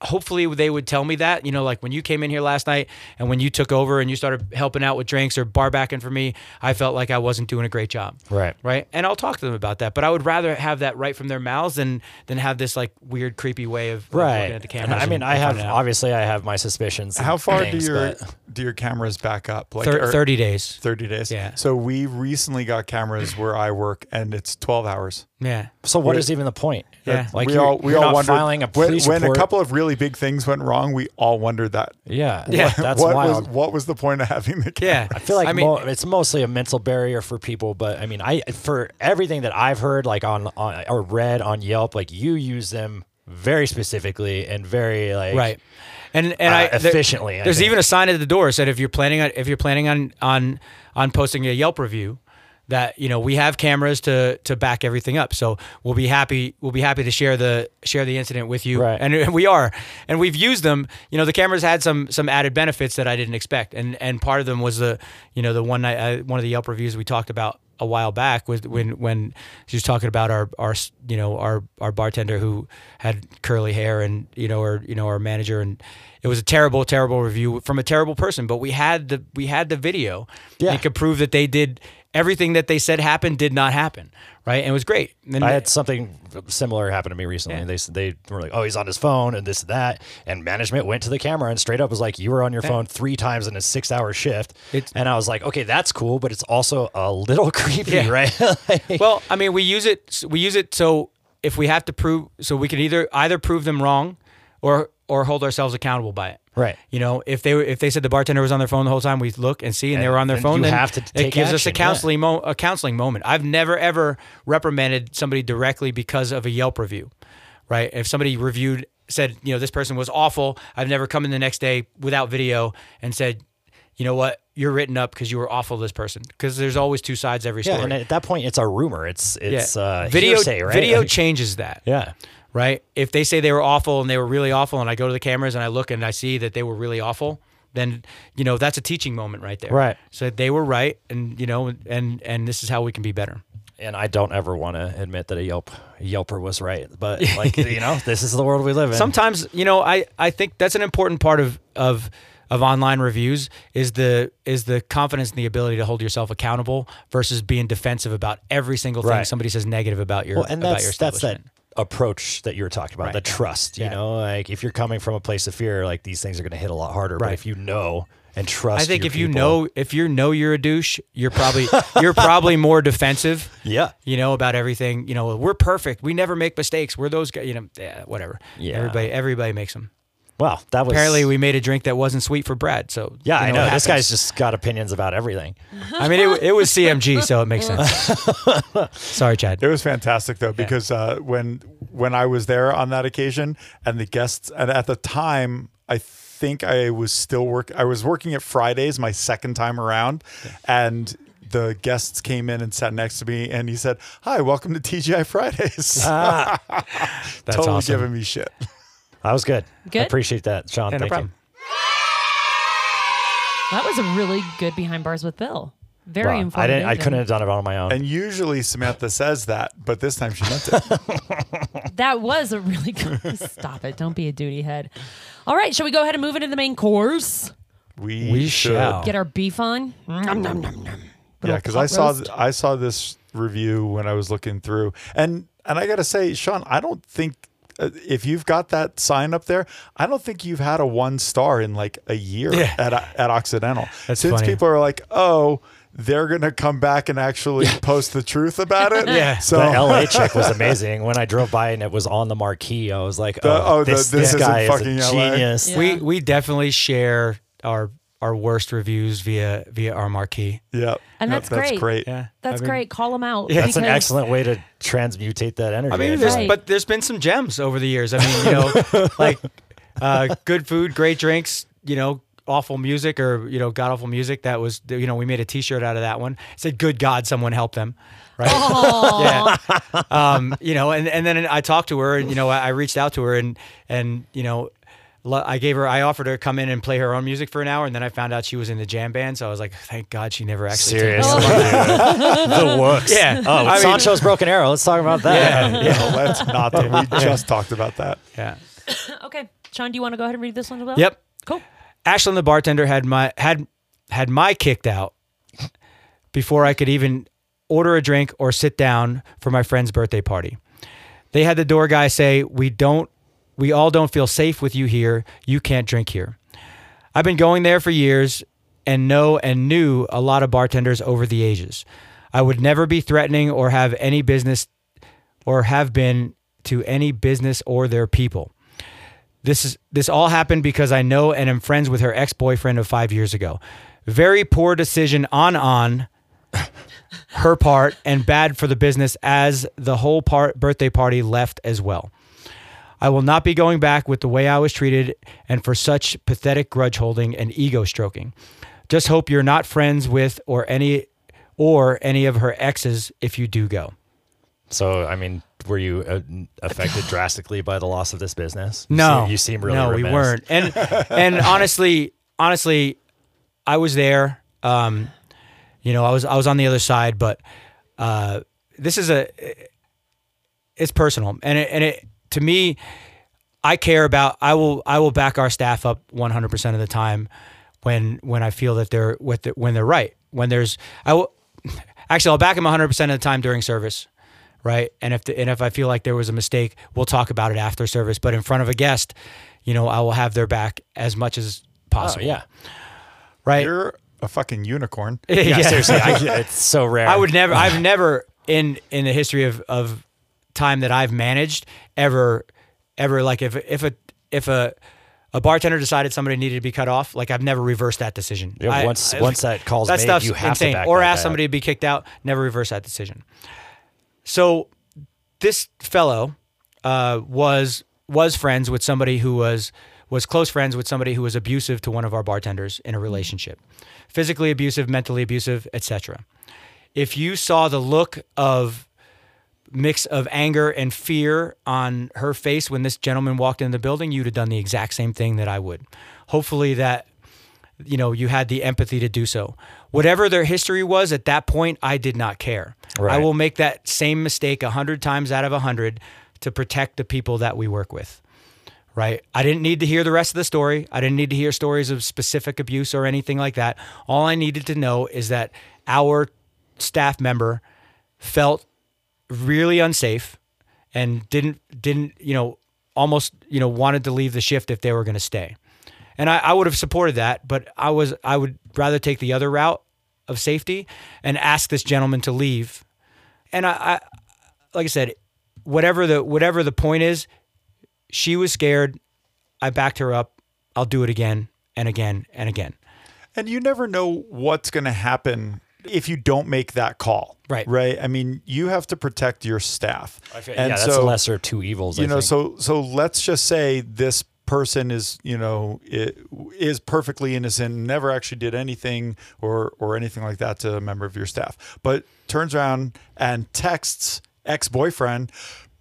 hopefully they would tell me that you know like when you came in here last night and when you took over and you started helping out with drinks or bar backing for me i felt like i wasn't doing a great job Right. right and i'll talk to them about that but i would rather have that right from their mouths than than have this like weird creepy way of, of right. looking at the camera I mean, and- I have obviously I have my suspicions. How far things, do your but- do your cameras back up? Like Thir- 30 days. 30 days. Yeah. So we recently got cameras where I work and it's 12 hours. Yeah. So what is even the point? Yeah. Like we all we you're all not wondered filing a when, police when a couple of really big things went wrong. We all wondered that. yeah, *laughs* Yeah. that's what wild. was what was the point of having the camera? Yeah. I feel like I mean, mo- it's mostly a mental barrier for people, but I mean, I for everything that I've heard, like on, on or read on Yelp, like you use them very specifically and very like right. And and uh, I there- efficiently. I there's think. even a sign at the door said if you're planning on if you're planning on on on posting a Yelp review that you know we have cameras to to back everything up. So we'll be happy we'll be happy to share the share the incident with you. Right. and we are. And we've used them. You know the cameras had some some added benefits that I didn't expect. And and part of them was the you know the one night uh, one of the Yelp reviews we talked about a while back was when when she was talking about our our you know our our bartender who had curly hair and you know or you know our manager. And it was a terrible terrible review from a terrible person. But we had the we had the video. Yeah. and could prove that they did everything that they said happened did not happen right and it was great and I had something similar happen to me recently. Yeah. They they were like, "Oh, he's on his phone," and this and that. And management went to the camera and straight up was like, "You were on your phone three times in a six-hour shift." It's- and I was like, "Okay, that's cool, but it's also a little *laughs* creepy, Yeah. right?" *laughs* Like- well, I mean, we use it. We use it so if we have to prove, so we can either either prove them wrong, or or hold ourselves accountable by it. Right. You know, if they were, if they said the bartender was on their phone the whole time, we look and see, and they were on their phone. you then have to it take gives us a action, yeah. counseling mo- a counseling moment. I've never ever reprimanded somebody directly because of a Yelp review. Right. If somebody reviewed said, you know, this person was awful, I've never come in the next day without video and said, you know what, you're written up because you were awful to this person. Because there's always two sides every yeah, story. and at that point, it's a rumor. It's it's uh, video hearsay, right? video *laughs* changes that yeah. Right if they say they were awful and they were really awful and i go to the cameras and i look and i see that they were really awful then you know that's a teaching moment right there Right. so they were right and you know and and this is how we can be better and I don't ever want to admit that a Yelp a Yelper was right, but *laughs* like you know, this is the world we live in. sometimes you know i i think that's an important part of of of online reviews is the is the confidence and the ability to hold yourself accountable versus being defensive about every single thing Right. somebody says negative about your well, and about your that's that's that establishment. Approach that you were talking about, Right, the yeah. trust. You know, like if you're coming from a place of fear, like these things are going to hit a lot harder. But if you know and trust, I think if you know if you know you're a douche, you're probably you're probably more defensive. *laughs* yeah, you know, about everything. You know, we're perfect. We never make mistakes. We're those guys. You know, yeah, whatever. Yeah. Everybody, everybody makes them. Wow, that was Apparently, we made a drink that wasn't sweet for Brad. So Yeah, you I know. This guy's just got opinions about everything. I mean, it, it was CMG, so it makes sense. *laughs* Sorry, Chad. It was fantastic though because uh, when when I was there on that occasion and the guests and at the time I think I was still work I was working at Fridays my second time around and the guests came in and sat next to me and he said, "Hi, welcome to TGI Fridays." *laughs* That's totally awesome. giving me shit. That was good. I Good? appreciate that, Sean. Yeah, no Thank problem. That was a really good behind bars with Bill. Very Wow. I informative. didn't. I and couldn't have done it on my own. And usually Samantha says that, but this time she meant it. *laughs* That was a really good. Stop it! Don't be a duty head. All right, shall we go ahead and move into the main course? We, We should. shall. Get our beef on. Nom, nom, nom, nom. Yeah, because I saw th- I saw this review when I was looking through, and and I gotta say, Sean, I don't think Uh, if you've got that sign up there, I don't think you've had a one star in like a year Yeah. at uh, at Occidental. *laughs* That's Since funny. people are like, oh, they're gonna come back and actually post the truth about it. *laughs* Yeah. So the LA *laughs* check was amazing. When I drove by and it was on the marquee, I was like, The- "Oh, oh, the- this, this this guy is a genius." Yeah. We we definitely share our our worst reviews via via our marquee. yeah, And Yeah, that's great. great. Yeah, That's I mean- great. Call them out. Yeah. That's an excellent way to transmutate that energy. I mean, there's. Right. but there's been some gems over the years. I mean, you know, *laughs* like uh, good food, great drinks. You know, awful music or you know, god awful music. That was you know, we made a T-shirt out of that one. It said, "Good God, someone help them." Right. Aw. *laughs* yeah. Um, you know, and, and then I talked to her and, you know, I, I reached out to her and, and, you know, lo- I gave her, I offered her to come in and play her own music for an hour. And then I found out she was in the jam band. So I was like, thank God she never actually. took- Seriously, oh, the works. Yeah. Oh, I mean- Sancho's broken arrow. Let's talk about that. Yeah. Yeah, well, let's not. That. We *laughs* just talked about that. Yeah. *coughs* okay, Sean, do you want to go ahead and read this one as well? Yep. Cool. Ashlyn, the bartender, had my, had, had my kicked out before I could even order a drink or sit down for my friend's birthday party. They had the door guy say, "We don't we all don't feel safe with you here. You can't drink here." I've been going there for years and know and knew a lot of bartenders over the ages. I would never be threatening or have any business or have been to any business or their people. This is this all happened because I know and am friends with her ex-boyfriend of 5 years ago. Very poor decision on on her part and bad for the business as the whole part birthday party left as well. I will not be going back with the way I was treated and for such pathetic grudge holding and ego stroking. Just hope you're not friends with or any or any of her exes if you do go. So, I mean, were you uh, affected *sighs* drastically by the loss of this business? You No, seem, you seem really no, remiss. we weren't. And *laughs* and honestly, honestly, I was there. Um, you know, I was I was on the other side, but uh, this is a it's personal, and it, and it to me, I care about. I will I will back our staff up 100 percent of the time when when I feel that they're with the, when they're right. When there's I will *laughs* actually I'll back them 100 percent of the time during service right? And if the, and if I feel like there was a mistake, we'll talk about it after service. But in front of a guest, you know, I will have their back as much as Oh, possible. yeah. right. You're a fucking unicorn. *laughs* Yeah, seriously. I, it's so *laughs* rare. I would never. I've never in in the history of of time that I've managed ever ever like if if a if a a bartender decided somebody needed to be cut off, like I've never reversed that decision. Yeah, I- once- I- once that call's that made, stuff's you have to insane. back or ask somebody to be kicked out. Never reverse that decision. So this fellow uh, was was friends with somebody who was was close friends with somebody who was abusive to one of our bartenders in a relationship, physically abusive, mentally abusive, etc. If you saw the look of mix of anger and fear on her face when this gentleman walked in the building, you'd have done the exact same thing that I would. Hopefully that you know you had the empathy to do so. Whatever their history was at that point, I did not care. I will make that same mistake a hundred times out of a hundred to protect the people that we work with. Right. I didn't need to hear the rest of the story. I didn't need to hear stories of specific abuse or anything like that. All I needed to know is that our staff member felt really unsafe and didn't didn't you know almost you know wanted to leave the shift if they were going to stay. And I, I would have supported that but i was i would rather take the other route of safety and ask this gentleman to leave. And i, I like i said whatever the whatever the point is she was scared. I backed her up. I'll do it again and again and again. And you never know what's going to happen if you don't make that call. Right. Right. I mean, you have to protect your staff. I feel- and yeah, that's so, lesser two evils. You I know, think. so so let's just say this person is, you know, i- is perfectly innocent, never actually did anything or or anything like that to a member of your staff, but turns around and texts ex-boyfriend,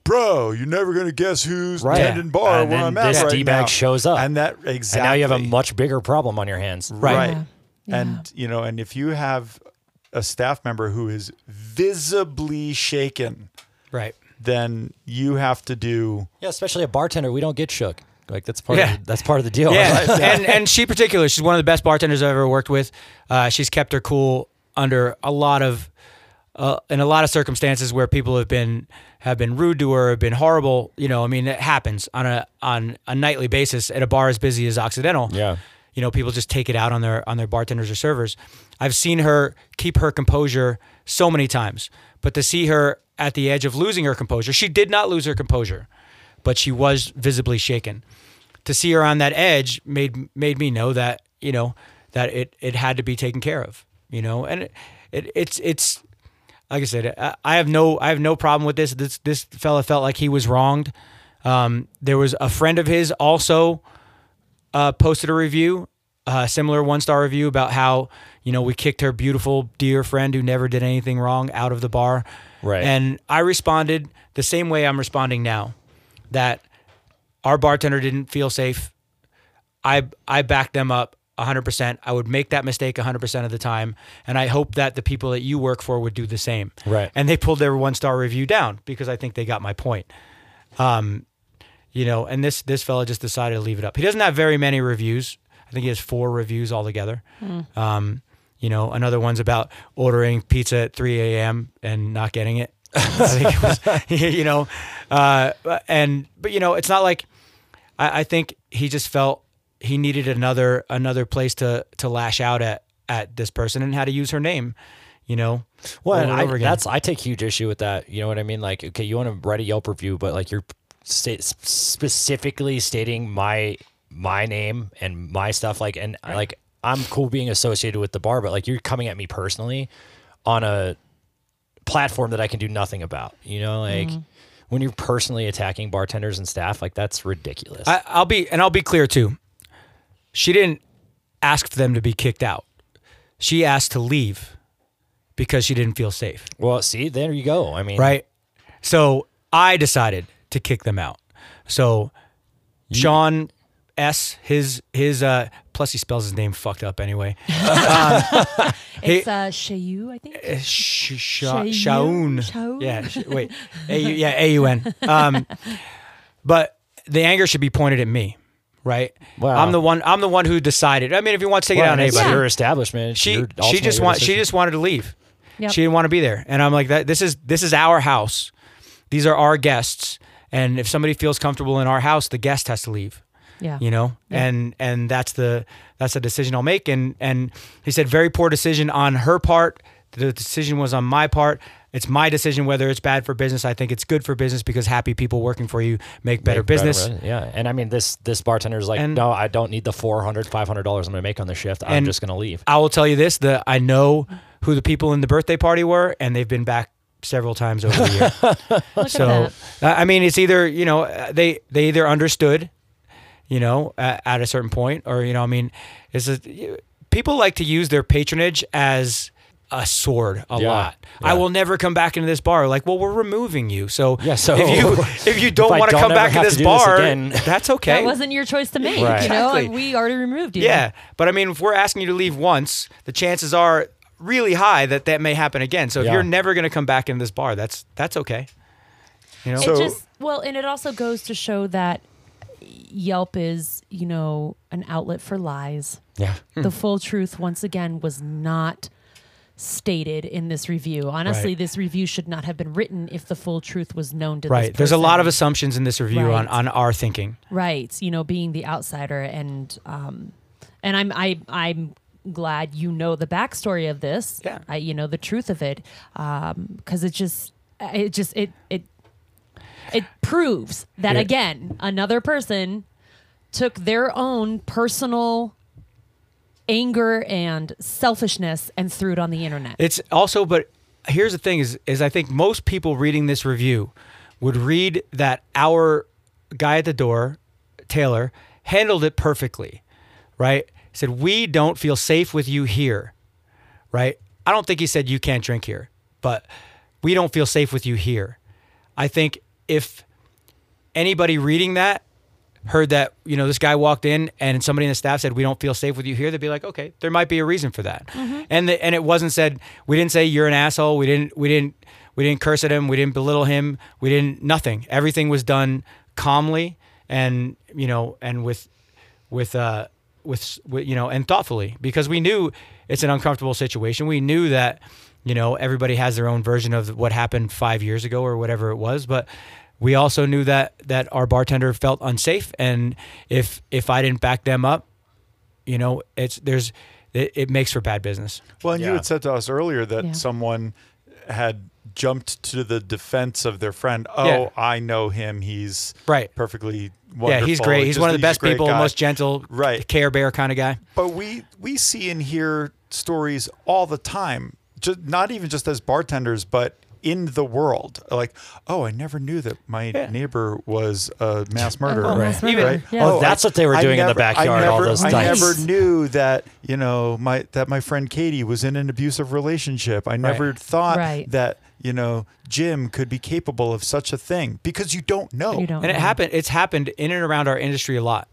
"Bro, you're never gonna guess who's Right. tending bar And where then I'm at this right D-bag now." shows up. and that exactly. And now you have a much bigger problem on your hands. Right. Yeah. And you know, and if you have a staff member who is visibly shaken, right then you have to do Yeah, especially a bartender. We don't get shook. Like that's part Yeah. of the, that's part of the deal. Yeah, *laughs* and and she particular, she's one of the best bartenders I've ever worked with. Uh, she's kept her cool under a lot of, uh, in a lot of circumstances where people have been have been rude to her, have been horrible. You know, I mean, it happens on a on a nightly basis at a bar as busy as Occidental. Yeah. You know, people just take it out on their on their bartenders or servers. I've seen her keep her composure so many times, but to see her at the edge of losing her composure, she did not lose her composure, but she was visibly shaken. To see her on that edge made made me know that you know that it it had to be taken care of. You know, and it, it it's it's like I said, I, have no I have no problem with this. This this fella felt like he was wronged. Um, there was a friend of his also uh, posted a review, a similar one star review about how you know we kicked her beautiful dear friend who never did anything wrong out of the bar. Right. And I responded the same way I'm responding now, that our bartender didn't feel safe. I I backed them up 100%. I would make that mistake 100% of the time, and I hope that the people that you work for would do the same. Right. And they pulled their one star review down because I think they got my point. Um, you know, and this this fella just decided to leave it up. He doesn't have very many reviews. I think he has four reviews altogether. Um, you know, another one's about ordering pizza at 3 a.m. and not getting it. *laughs* I think it was, *laughs* you know, uh, and but you know, it's not like I, I think he just felt he needed another another place to to lash out at at this person and had to use her name. You know, Well, and and I, that's I take huge issue with that. You know what I mean? Like, okay, you want to write a Yelp review, but like you're sta- specifically stating my my name and my stuff. Like, and like I'm cool being associated with the bar, but like you're coming at me personally on a platform that I can do nothing about. You know, like mm-hmm. when you're personally attacking bartenders and staff, like that's ridiculous. I, I'll be and I'll be clear too. She didn't ask for them to be kicked out. She asked to leave because she didn't feel safe. well, see, there you go. I mean, Right. So I decided to kick them out. So Sean S. His his uh plus he spells his name fucked up anyway. *laughs* It's uh, Shayu, I think. Uh, Sh- sh- Shaun. Shaun. Shaun. Yeah. Sh- wait. A U yeah A U N. Um, but the anger should be pointed at me, right? Wow. I'm the one. I'm the one who decided. I mean, if you want to take well, it out on and it's anybody, your establishment. It's she your- she just want she just wanted to leave. Yep. She didn't want to be there, and I'm like that. This is this is our house. These are our guests, and if somebody feels comfortable in our house, the guest has to leave. Yeah. You know, and and that's the that's the decision I'll make. And and he said very poor decision on her part. The decision was on my part. It's my decision whether it's bad for business. I think it's good for business because happy people working for you make better Make business. yeah, and I mean this this bartender is like, And- no, I don't need the 400 500 dollars I'm gonna make on the shift. I'm just gonna leave. I will tell you this: that I know who the people in the birthday party were, and they've been back several times over the year. *laughs* So that. I I mean, it's either you know uh, they they either understood, you know, at, at a certain point, or you know, I mean, is it people like to use their patronage as a sword a Yeah, lot. I will never come back into this bar. Like, well, we're removing you. So Yeah, so if you *laughs* if you don't I want to come back to this do this bar, again. *laughs* that's okay. That wasn't your choice to make, Right. you know, Exactly. and we already removed you. Yeah, but I mean, if we're asking you to leave once, the chances are really high that that may happen again. So if Yeah. you're never going to come back in this bar, that's that's okay. You know, It So- just well, and it also goes to show that Yelp is, you know, an outlet for lies. Yeah. *laughs* the full truth once again was not stated in this review. Honestly, Right. this review should not have been written if the full truth was known to right? this There's a lot of assumptions in this review on on our thinking. right you know being the outsider and um and i'm i i'm glad you know the backstory of this Yeah. i you know the truth of it um because it just it just it it it proves that Yeah. again another person took their own personal anger and selfishness and threw it on the internet It's also, but here's the thing: is is I think most people reading this review would read that our guy at the door, Taylor, handled it perfectly, right? He said we don't feel safe with you here, right? I don't think he said you can't drink here, but we don't feel safe with you here. I think if anybody reading that heard that you know this guy walked in and somebody in the staff said we don't feel safe with you here they'd be like okay there might be a reason for that and the, and it wasn't said we didn't say you're an asshole we didn't we didn't we didn't curse at him we didn't belittle him we didn't nothing everything was done calmly and you know and with with uh with, with you know and thoughtfully because we knew it's an uncomfortable situation. We knew that you know everybody has their own version of what happened 5 years ago or whatever it was but we also knew that that our bartender felt unsafe. And if if I didn't back them up you know it's there's it, it makes for bad business. Well, and you had said to us earlier that Yeah. someone had jumped to the defense of their friend. Oh, Yeah. I know him. He's Right. perfectly wonderful. yeah he's great he's Just- one of the best people guy. most gentle Right. care bear kind of guy But we we see and hear stories all the time, just not even just as bartenders, but in the world. Like, oh, I never knew that my Yeah. neighbor was a mass oh, murderer. Oh, mass Even- murderer. Yeah. Oh, that's what they were I doing in the never- I backyard, all never- those I dice. never knew that you know my that my friend Katie was in an abusive relationship. I never thought Right. that you know Jim could be capable of such a thing because you don't know. you don't and it happened it's happened in and around our industry a lot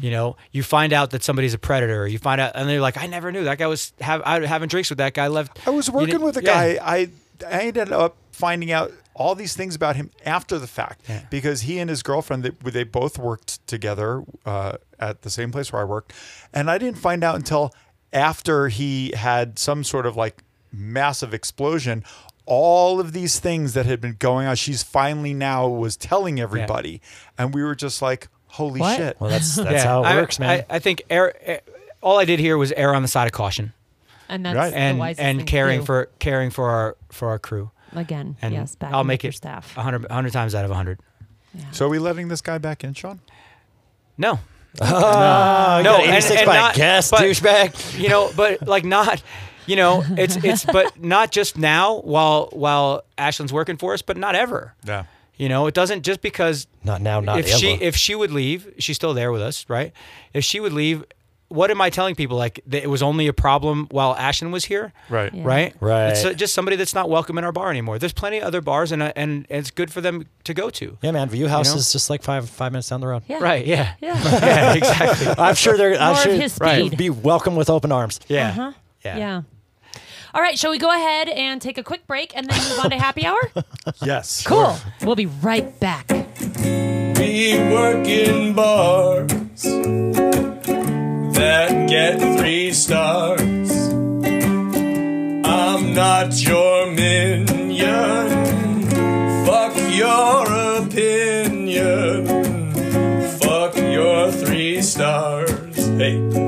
you know you find out that somebody's a predator you find out and they're like i never knew that guy was have I having drinks with that guy left I was working with a yeah. guy. I I ended up finding out all these things about him after the fact Yeah. because he and his girlfriend they, they both worked together uh, at the same place where I worked, and I didn't find out until after he had some sort of like massive explosion. All of these things that had been going on, she's finally now was telling everybody, and we were just like, Holy What? shit! Well, that's that's *laughs* Yeah, how it I- works, man. I, I think air, eh, all I did here was err on the side of caution And that's Right. the and wisest and thing caring do. for caring for our for our crew. again. And yes, back I'll make your it staff. 100, 100 times out of 100. So are we letting this guy back in, Sean? No. Oh, *laughs* No, no, and- 86 and by not- guest, but- douchebag. *laughs* you know, but like not, you know, it's *laughs* it's but not just now while while Ashland's working for us, but not ever. Yeah. You know, it doesn't just because Not now, not if ever. she if she would leave, she's still there with us, right? If she would leave, what am I telling people? Like that it was only a problem while Ashland was here, Right. Yeah. right? Right. It's uh, just somebody that's not welcome in our bar anymore. There's plenty of other bars, and uh, and it's good for them to go to. yeah, man. View House You know? is just like five five minutes down the road. Yeah. Right? Yeah. Yeah. *laughs* Yeah. Exactly. I'm sure they're. I'm More of sure his right, be welcome with open arms. Yeah. Uh-huh. Yeah. Yeah. All right, shall we go ahead and take a quick break and then move on to happy hour? *laughs* Yes. Cool. We'll be right back. We work in bars that get three stars. I'm not your minion. Fuck your opinion. Fuck your three stars. Hey. Hey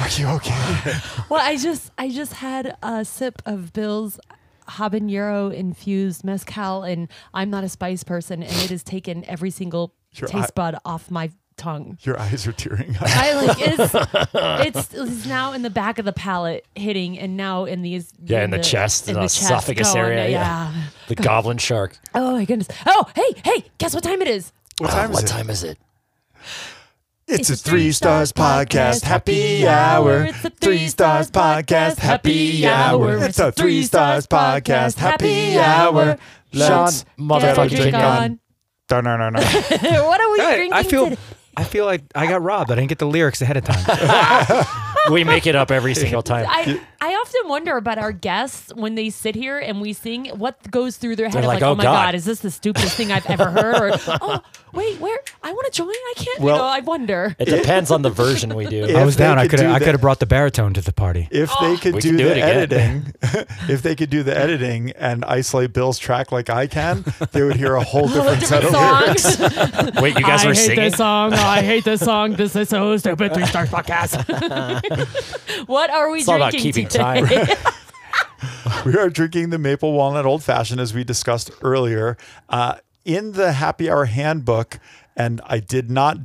Are you okay? Well, I just I just had a sip of Bill's habanero infused mezcal, and I'm not a spice person, and it has taken every single Your taste eye- bud off my tongue. Your eyes are tearing up. I like it's, *laughs* it's it's now in the back of the palate hitting, and now in these Yeah, in the chest, in the the chest esophagus going, area, Yeah. yeah. The goblin shark. Oh my goodness. Oh hey hey, guess what time it is? What uh, time is what it? Time? It's a Three Stars Podcast Happy Hour. It's a Three Stars Podcast Happy Hour. It's a Three Stars Podcast Happy Hour. Let's Sean, Get a motherfucking drink drink on. on. No, no, no, no. *laughs* what are we I, drinking I feel. today? I feel like I got robbed. I didn't get the lyrics ahead of time. *laughs* We make it up every single time. I, I often wonder about our guests when they sit here and we sing, what goes through their head They're like, like, "Oh, oh, my God." God. is this the stupidest thing I've ever heard? Or, *laughs* oh, wait, where? I want to join. I can't, Well- you know, I wonder. It depends on the version we do. *laughs* I was they down. I could could do I that- could have brought the baritone to the party. If they could do do the it again. editing, *laughs* if they could do the editing and isolate Bill's track like I can, they would hear a whole *laughs* different, set of lyrics. songs. Wait, you guys I were hate this song. I hate this song. This is so stupid. Three Stars Podcast. what are we It's all about drinking keeping today? time. We are drinking the maple walnut old fashioned as we discussed earlier. Uh, in the happy hour handbook, and I did not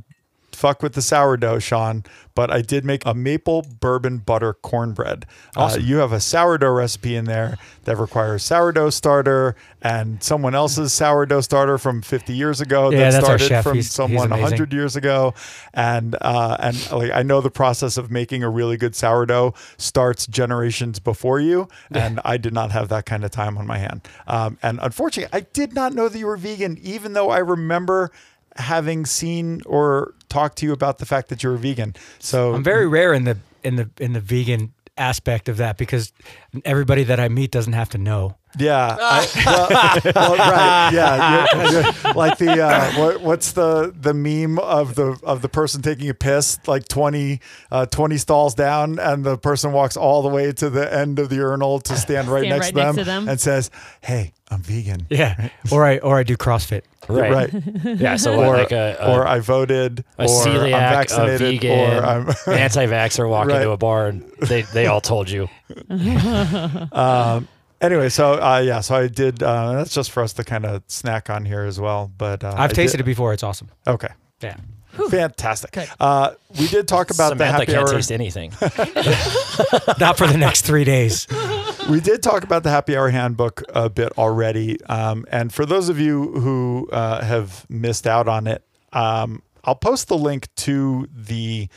fuck with the sourdough, Sean, but I did make a maple bourbon butter cornbread. Uh, you have a sourdough recipe in there that requires sourdough starter and someone else's sourdough starter from 50 years ago Yeah, that that's our started chef. from He's- he's someone amazing. 100 years ago and uh, and like I know the process of making a really good sourdough starts generations before you and I did not have that kind of time on my hand um, and unfortunately I did not know that you were vegan even though I remember having seen or talked to you about the fact that you're a vegan so I'm very rare in the in the in the vegan aspect of that because everybody that I meet doesn't have to know. Yeah, *laughs* I, well, well, right. Yeah, you're, you're- like the uh, what, what's the the meme of the of the person taking a piss like 20, uh, 20 stalls down, and the person walks all the way to the end of the urinal to *laughs* stand right, Stand next, right to, them next to them. and says, "Hey, I'm vegan." Yeah, *laughs* or I or I do CrossFit. Right. Right. Yeah. So Or, like a, a, or I voted, a or celiac, I'm a vaccinated, vegan, or I'm an anti-vaxxer walk Right. into a bar and they, they all told you. um, anyway. So uh, yeah, so I did. Uh, that's just for us to kind of snack on here as well. But uh, I've I tasted did, it before. It's awesome. Okay. Yeah. Fantastic. Good. Uh, we did talk about Samantha the happy can't hour. taste anything. *laughs* *laughs* Not for the next three days. we did talk about the happy hour handbook a bit already. Um, and for those of you who uh, have missed out on it, um, I'll post the link to the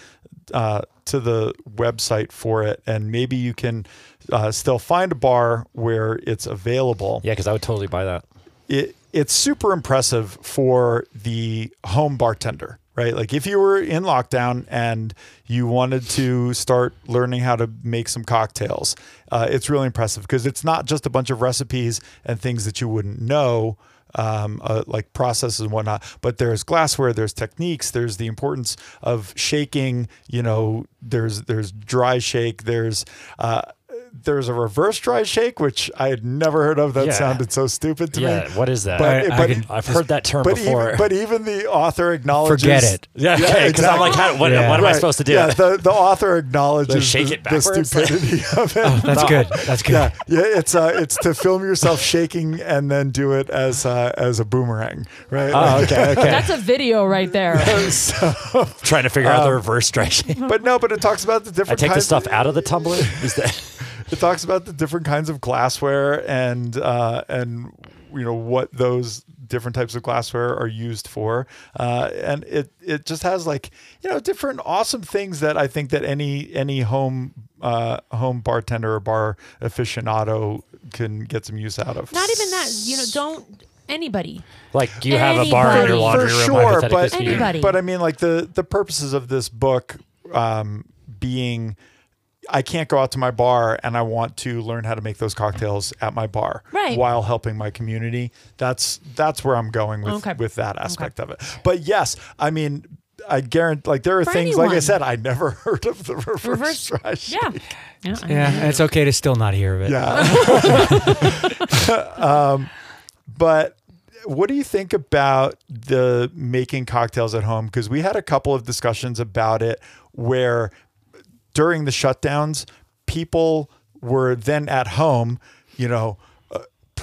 uh, to the website for it, and maybe you can uh, still find a bar where it's available. Yeah, because I would totally buy that. it it's super impressive for the home bartender, right? Like if you were in lockdown and you wanted to start learning how to make some cocktails, uh, it's really impressive because it's not just a bunch of recipes and things that you wouldn't know. um, uh, like processes and whatnot. But there's glassware, there's techniques, there's the importance of shaking. You know, there's there's dry shake, there's uh, there's a reverse dry shake, which I had never heard of. That Yeah. sounded so stupid to me. Yeah, me. what is that? But, I- I but, can- I've heard that term but before. Even, but even the author acknowledges. Forget it. yeah, Yeah, okay. Because I'm like, how, what, Yeah. what am I supposed to do? Yeah, the, the author acknowledges shake the, it the stupidity *laughs* of it. That's good. That's good. Yeah, yeah, it's uh, it's to film yourself shaking and then do it as uh, as a boomerang, right? Oh, okay, *laughs* okay. That's a video right there. *laughs* so, Trying to figure out the reverse dry shake. but no, but it talks about the different. I different. take the kinds stuff out of the tumbler. Is that? It talks about the different kinds of glassware and uh, and you know what those different types of glassware are used for, uh, and it it just has like you know different awesome things that I think that any any home uh, home bartender or bar aficionado can get some use out of. Not even that. You know, don't anybody. Like you have a bar in your Anybody. laundry for room, sure, but. Anybody. but I mean, like the the purposes of this book um, being. I can't go out to my bar and I want to learn how to make those cocktails at my bar Right. while helping my community. That's that's where I'm going with Okay. with that aspect of it. But yes, I mean I guarantee like there are For things like I said I never *laughs* heard of the reverse, Reverse- dry shake. Yeah. Yeah. Yeah, and it's okay to still not hear of it. Yeah. *laughs* um, but what do you think about the making cocktails at home? Because we had a couple of discussions about it where during the shutdowns, people were then at home, you know,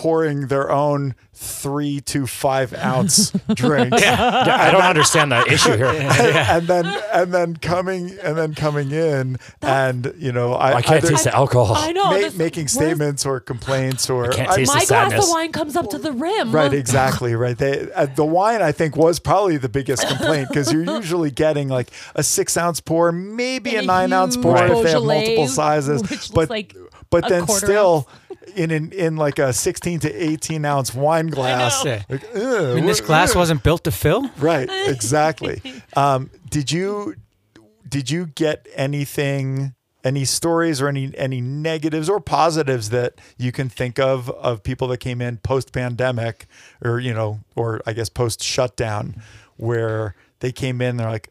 pouring their own three to five ounce *laughs* drinks. Yeah, I don't understand that issue here. and then and then coming and then coming in and you know I, I can't either taste the alcohol. I know. ma- this- making statements or complaints or can't I- taste My the glass of wine comes up to the rim. Right, exactly. Right. They, uh, the wine, I think, was probably the biggest complaint because you're *laughs* usually getting like a six ounce pour, maybe a And a nine ounce huge pour if they have multiple sizes. which looks But like but a then quarter still in an, in like a 16 to 18 ounce wine glass. know. Like, I mean, this glass wasn't built to fill. Right, *laughs* exactly. um, did you did you get anything any stories or any any negatives or positives that you can think of of people that came in post pandemic or you know or I guess post shutdown where they came in they're like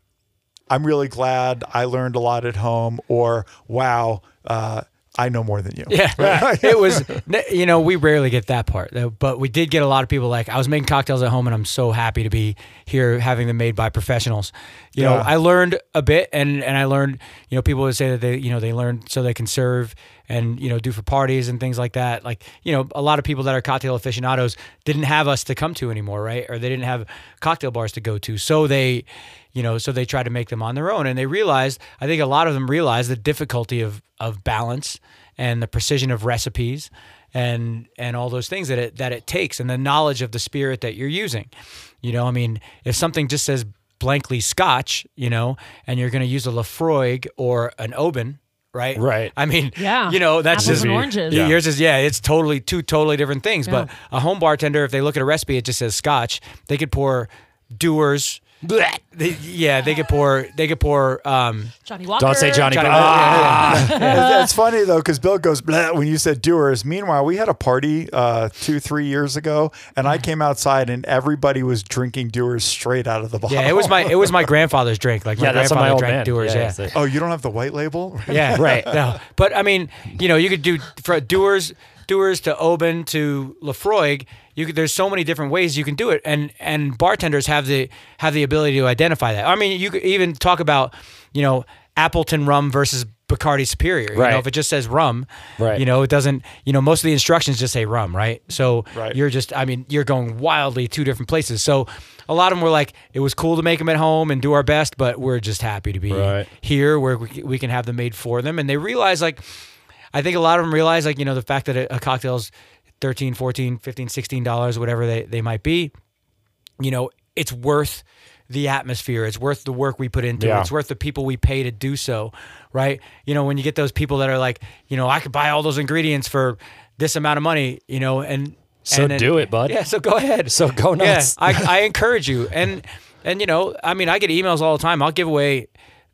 I'm really glad I learned a lot at home or wow uh, I know more than you. Yeah, *laughs* *laughs* it was. You know, we rarely get that part, but we did get a lot of people like, "I was making cocktails at home, and I'm so happy to be here, having them made by professionals." You know, I learned a bit, and and I learned. You know, people would say that they, you know, they learned so they can serve and you know do for parties and things like that. Like, you know, a lot of people that are cocktail aficionados didn't have us to come to anymore, right? Or they didn't have cocktail bars to go to, so they. You know, so they tried to make them on their own, and they realized. I think a lot of them realized the difficulty of of balance and the precision of recipes and and all those things that it that it takes and the knowledge of the spirit that you're using. You know, I mean, if something just says blankly Scotch, you know, and you're going to use a Laphroaig or an Oban, right? Right. I mean, Yeah. you know, that's Apples just and oranges. Yeah. Yeah. Yours is yeah, it's totally two totally different things. But a home bartender, if they look at a recipe, it just says Scotch. They could pour Dewar's. They, yeah, they could pour. They could pour. Um, Johnnie Walker. Don't say Johnny. Johnny- Ah! It's- *laughs* it's funny though because Bill goes Bleh, when you said Dewar's. Meanwhile, we had a party uh, two, three years ago, and I came outside and everybody was drinking Dewar's straight out of the bottle. yeah, it was my it was my grandfather's drink. Like my Yeah, that's grandfather my old drank man. Dewar's. Yeah, it's like- Oh, you don't have the white label? *laughs* yeah, right. No, but I mean, you know, you could do for doers, Dewar's to Oban to Laphroaig. You could, there's so many different ways you can do it, and and bartenders have the have the ability to identify that. I mean, you could even talk about, you know, Appleton rum versus Bacardi Superior. You know, Right. if it just says rum, Right. You know, it doesn't. You know, most of the instructions just say rum, right? So Right. you're just, I mean, you're going wildly two different places. So a lot of them were like, it was cool to make them at home and do our best, but we're just happy to be Right. here where we, we can have them made for them. And they realize, like, I think a lot of them realize, like, you know, the fact that a, a cocktail's 13 14 15 16 dollars whatever they, they might be you know it's worth the atmosphere it's worth the work we put into it it's worth the people we pay to do so right you know when you get those people that are like you know i could buy all those ingredients for this amount of money you know and So and then- do it, bud. yeah so go ahead So go nuts. yeah, I, *laughs* I encourage you. And and you know, I mean, I get emails all the time. I'll give away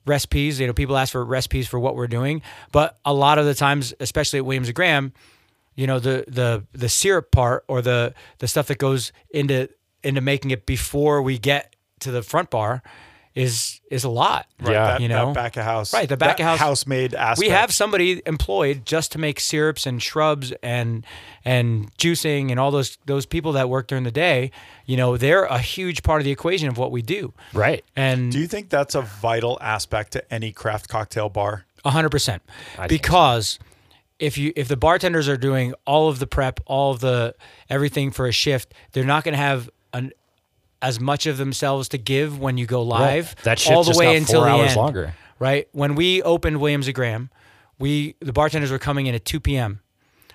recipes. You know, people ask for recipes for what we're doing, but a lot of the times, especially at Williams and Graham, you know the the the syrup part or the the stuff that goes into into making it before we get to the front bar is is a lot. Right, Yeah. that, you know? that back of house, Right, the back that of house- house made aspect. We have somebody employed just to make syrups and shrubs and and juicing and all those those people that work during the day. You know, they're a huge part of the equation of what we do. Right. And Do you think that's a vital aspect to any craft cocktail bar? A hundred percent. think so. If you if the bartenders are doing all of the prep, all of the everything for a shift, they're not going to have an as much of themselves to give when you go live. That shift all the just way got until four the hours end, longer. Right when we opened Williams and Graham, we the bartenders were coming in at two p.m.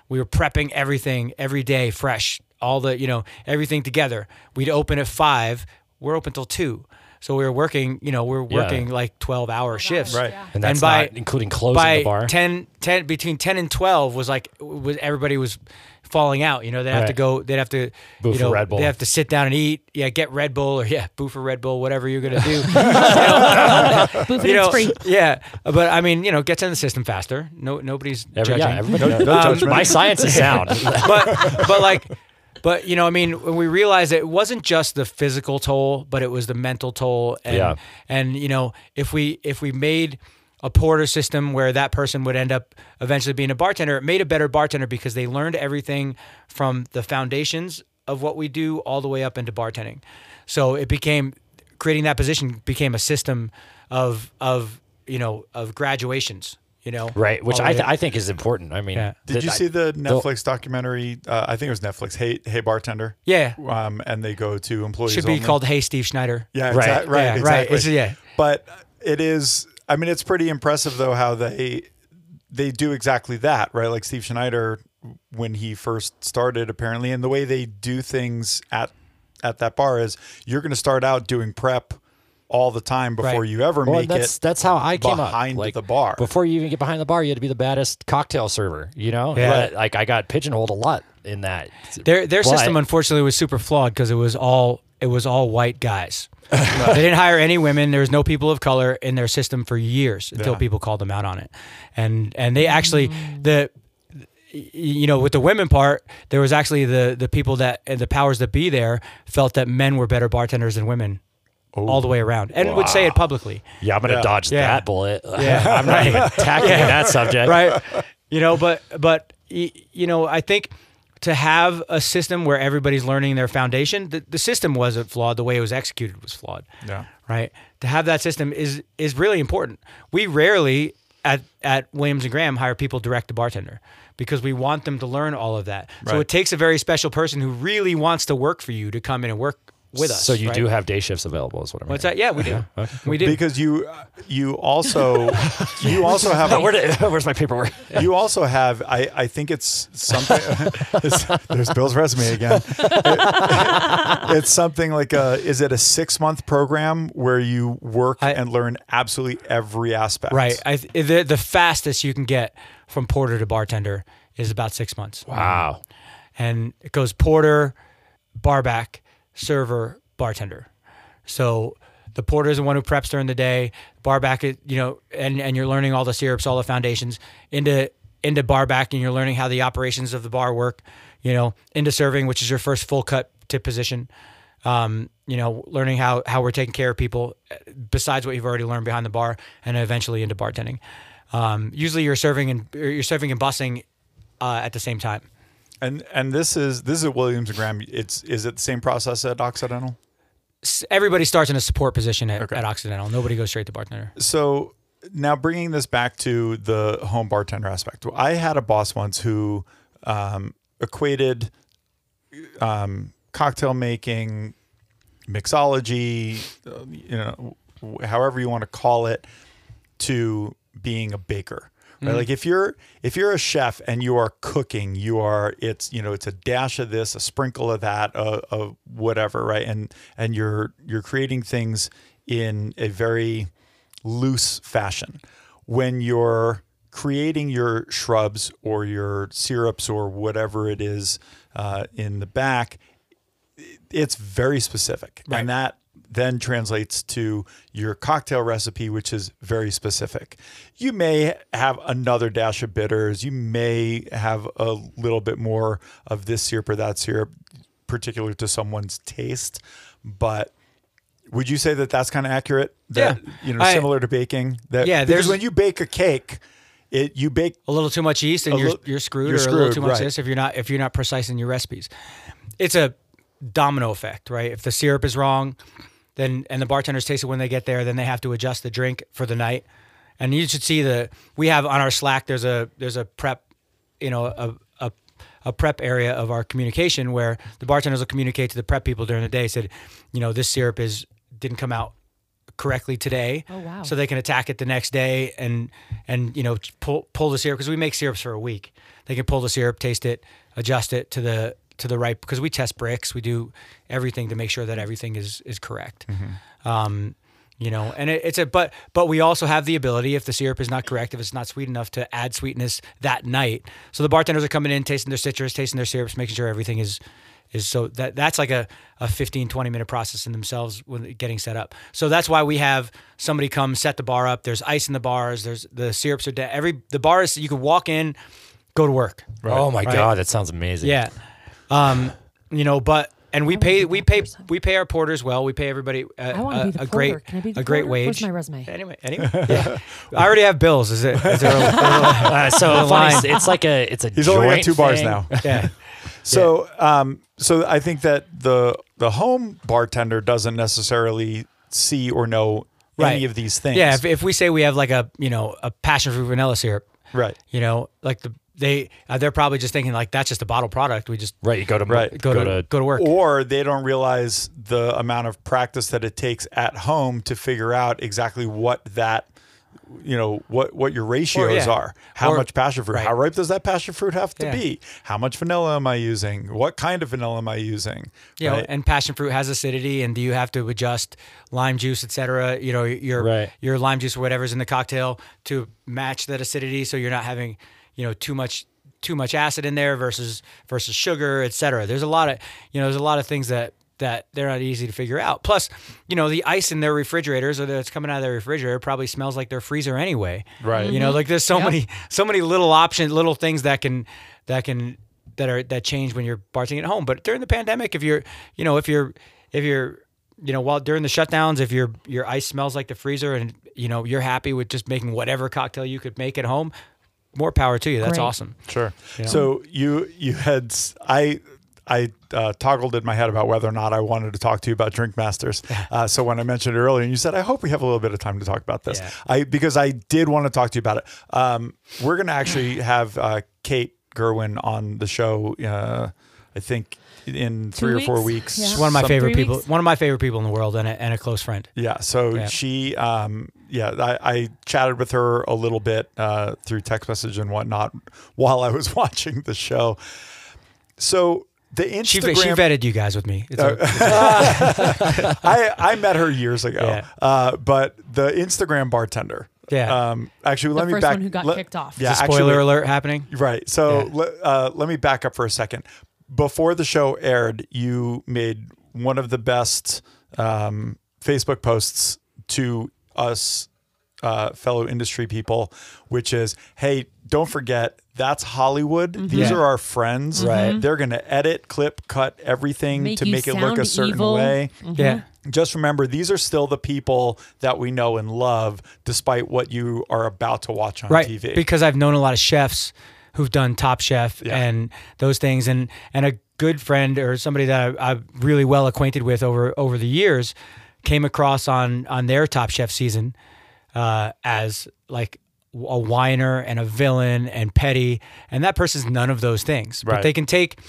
We were prepping everything every day, fresh, all the you know everything together. We'd open at five. We're open till two. So we were working, you know, we we're Yeah. working like twelve hour shifts, Right. And that's by not including closing by the bar. 10, 10 between 10 and 12 was like was everybody was falling out you know they'd have to go they'd have to Boo you know Red Bull. they'd have to sit down and eat yeah get red bull or yeah boo for red bull whatever you're gonna do *laughs* Booth *laughs* you know free. yeah but i mean you know gets in the system faster no nobody's Every, judging yeah, everybody *laughs* no knows. judgment. My science is sound. but but like but you know i mean when we realized it wasn't just the physical toll but it was the mental toll. And Yeah. and you know if we if we made a porter system where that person would end up eventually being a bartender it made a better bartender because they learned everything from the foundations of what we do all the way up into bartending. So it became creating that position became a system of of you know of graduations you know right, which I, th- I think is important. I mean, Yeah. Did that you see the Netflix documentary? Uh, I think it was Netflix. Hey, hey, bartender. yeah Um, and they go to employees. should be only. called hey steve schneider Yeah, Right. exact- right, Yeah, right. exactly. It's- yeah. But it is. I mean, it's pretty impressive though how they they do exactly that, right? Like Steve Schneider when he first started, apparently, and the way they do things at at that bar is you're going to start out doing prep all the time before Right. you ever Well, make that's it. that's how I came up. behind Like, the bar. Before you even get behind the bar, you had to be the baddest cocktail server. You know, Yeah. But, like I got pigeonholed a lot in that. Their their But- system unfortunately was super flawed because it was all it was all white guys. *laughs* they didn't hire any women. There was no people of color in their system for years until Yeah. people called them out on it. And and they actually the you know with the women part there was actually the the people that and the powers that be there felt that men were better bartenders than women all the oh. way around and would say it publicly Yeah, I'm gonna Yeah. dodge Yeah. that bullet. *laughs* Yeah. I'm not even *laughs* tackling that *laughs* subject. right you know but but you know i think to have a system where everybody's learning their foundation the, the system wasn't flawed the way it was executed was flawed Yeah. right to have that system is is really important we rarely at at williams and graham hire people direct to bartender because we want them to learn all of that so it takes a very special person who really wants to work for you to come in and work with us So you right? do have day shifts available, is what I'm. what's hearing. that yeah we do we do because you uh, you also *laughs* you also have Where did, *laughs* where's my paperwork? you also have I, I think it's something *laughs* it's, there's bill's resume again It- it's something like a is it a six month program where you work I- and learn absolutely every aspect Right. I, the the fastest you can get from porter to bartender is about six months. Wow. And it goes porter, barback, server, bartender. So the porter is the one who preps during the day. Barback, is, you know, and and you're learning all the syrups, all the foundations into into barback, and you're learning how the operations of the bar work. You know, into serving, which is your first full cut tip position. Um, you know, learning how how we're taking care of people, uh, besides what you've already learned behind the bar, and eventually into bartending. Um, usually, you're serving and you're serving and bussing uh, at the same time. And and this is this is at Williams and Graham it's is it the same process at Occidental everybody starts in a support position at, Okay. at Occidental. Nobody goes straight to bartender. so now bringing this back to the home bartender aspect I had a boss once who um, equated um, cocktail making mixology uh, you know however you want to call it to being a baker right? Like if you're if you're a chef and you are cooking you are it's you know it's a dash of this a sprinkle of that uh, of whatever right? And and you're you're creating things in a very loose fashion. When you're creating your shrubs or your syrups or whatever it is uh, in the back it's very specific. And that then translates to your cocktail recipe, which is very specific. You may have another dash of bitters. You may have a little bit more of this syrup or that syrup, particular to someone's taste. But would you say that that's kind of accurate? That, Yeah. you know, I- similar to baking. That, Yeah, because there's- when you bake a cake, it you bake a little too much yeast and you're lit- you're screwed, you're or a little screwed, too much right. this if you're not if you're not precise in your recipes. It's a domino effect, right? If the syrup is wrong, then and the bartenders taste it when they get there, then they have to adjust the drink for the night. And you should see the we have on our Slack there's a there's a prep, you know, a a, a prep area of our communication where the bartenders will communicate to the prep people during the day said, you know, this syrup is didn't come out correctly today. Oh, wow. So they can attack it the next day and and you know pull pull the syrup because we make syrups for a week. They can pull the syrup, taste it, adjust it to the to the right because we test bricks. We do everything to make sure that everything is is correct. Um, you know, and it, it's a but but we also have the ability if the syrup is not correct, if it's not sweet enough, to add sweetness that night. So the bartenders are coming in, tasting their citrus, tasting their syrups, making sure everything is is so that that's like a, a 15 20 minute process in themselves when getting set up so that's why we have somebody come set the bar up there's ice in the bars there's the syrups are de- every the bar is you can walk in go to work Oh my Right. god, that sounds amazing. yeah um you know but and we pay we pay we pay our porters well we pay everybody a, I wanna a, be the a great. Can I be the a great porter? wage Where's my resume? anyway anyway *laughs* yeah. i already have bills is it is there a, *laughs* Uh, so funny, line. it's like a it's a He's only got two bars thing. now. *laughs* yeah So, um, so I think that the the home bartender doesn't necessarily see or know any of these things. yeah if, if we say we have like a you know a passion fruit vanilla syrup right. You know, like the they uh, they're probably just thinking like that's just a bottle product. We just Right, you go to Right. go, to, go to work. Or they don't realize the amount of practice that it takes at home to figure out exactly what that, you know, what what your ratios yeah. are. How Or- much passion fruit? right. How ripe does that passion fruit have to Yeah. be? How much vanilla am I using? What kind of vanilla am I using? you know, Right? and passion fruit has acidity, and do you have to adjust lime juice, etc. You know, your Right. your lime juice or whatever's in the cocktail to match that acidity, so you're not having you know too much too much acid in there versus versus sugar, etc. There's a lot of you know there's a lot of things that that they're not easy to figure out. Plus, you know, the ice in their refrigerators or that's coming out of their refrigerator probably smells like their freezer anyway. Right. You know, mm-hmm. like there's so Yep. many so many little options, little things that can that can that are that change when you're bartending at home. But during the pandemic, if you're you know if you're if you're you know while during the shutdowns, if your your ice smells like the freezer and you know you're happy with just making whatever cocktail you could make at home, more power to you. That's Great. awesome. Sure. You know? So you you had I uh, toggled in my head about whether or not I wanted to talk to you about Drink Masters. *laughs* Uh, so when I mentioned it earlier, and you said, "I hope we have a little bit of time to talk about this," Yeah. I because I did want to talk to you about it. Um, we're going to actually have uh, Kate Gerwin on the show. Uh, I think in three or four weeks? weeks. Yeah. She's one of my favorite people. weeks? One of my favorite people in the world, and a, and a close friend. Yeah. So Yeah. she, um, yeah, I, I chatted with her a little bit uh, through text message and whatnot while I was *laughs* watching the show. So the Instagram, She, she vetted you guys with me. It's a- *laughs* I, I met her years ago, Yeah. uh, but the Instagram bartender. Yeah. Um, actually, let The me first back. one who got let- kicked off. Yeah. spoiler actually, alert happening. Right. So Yeah. le- uh, let me back up for a second. Before the show aired, you made one of the best um, Facebook posts to us uh, fellow industry people, which is, "Hey, don't forget that's Hollywood. Mm-hmm. These Yeah. are our friends. Right. They're going to edit, clip, cut everything Make to make it look a certain evil. way." Yeah. Just remember, these are still the people that we know and love, despite what you are about to watch on right TV. because I've known a lot of chefs who've done Top Chef Yeah. and those things, and and a good friend or somebody that I, I'm really well acquainted with over over the years came across on on their Top Chef season uh, as like a whiner and a villain and petty, and that person's none of those things. But they can take,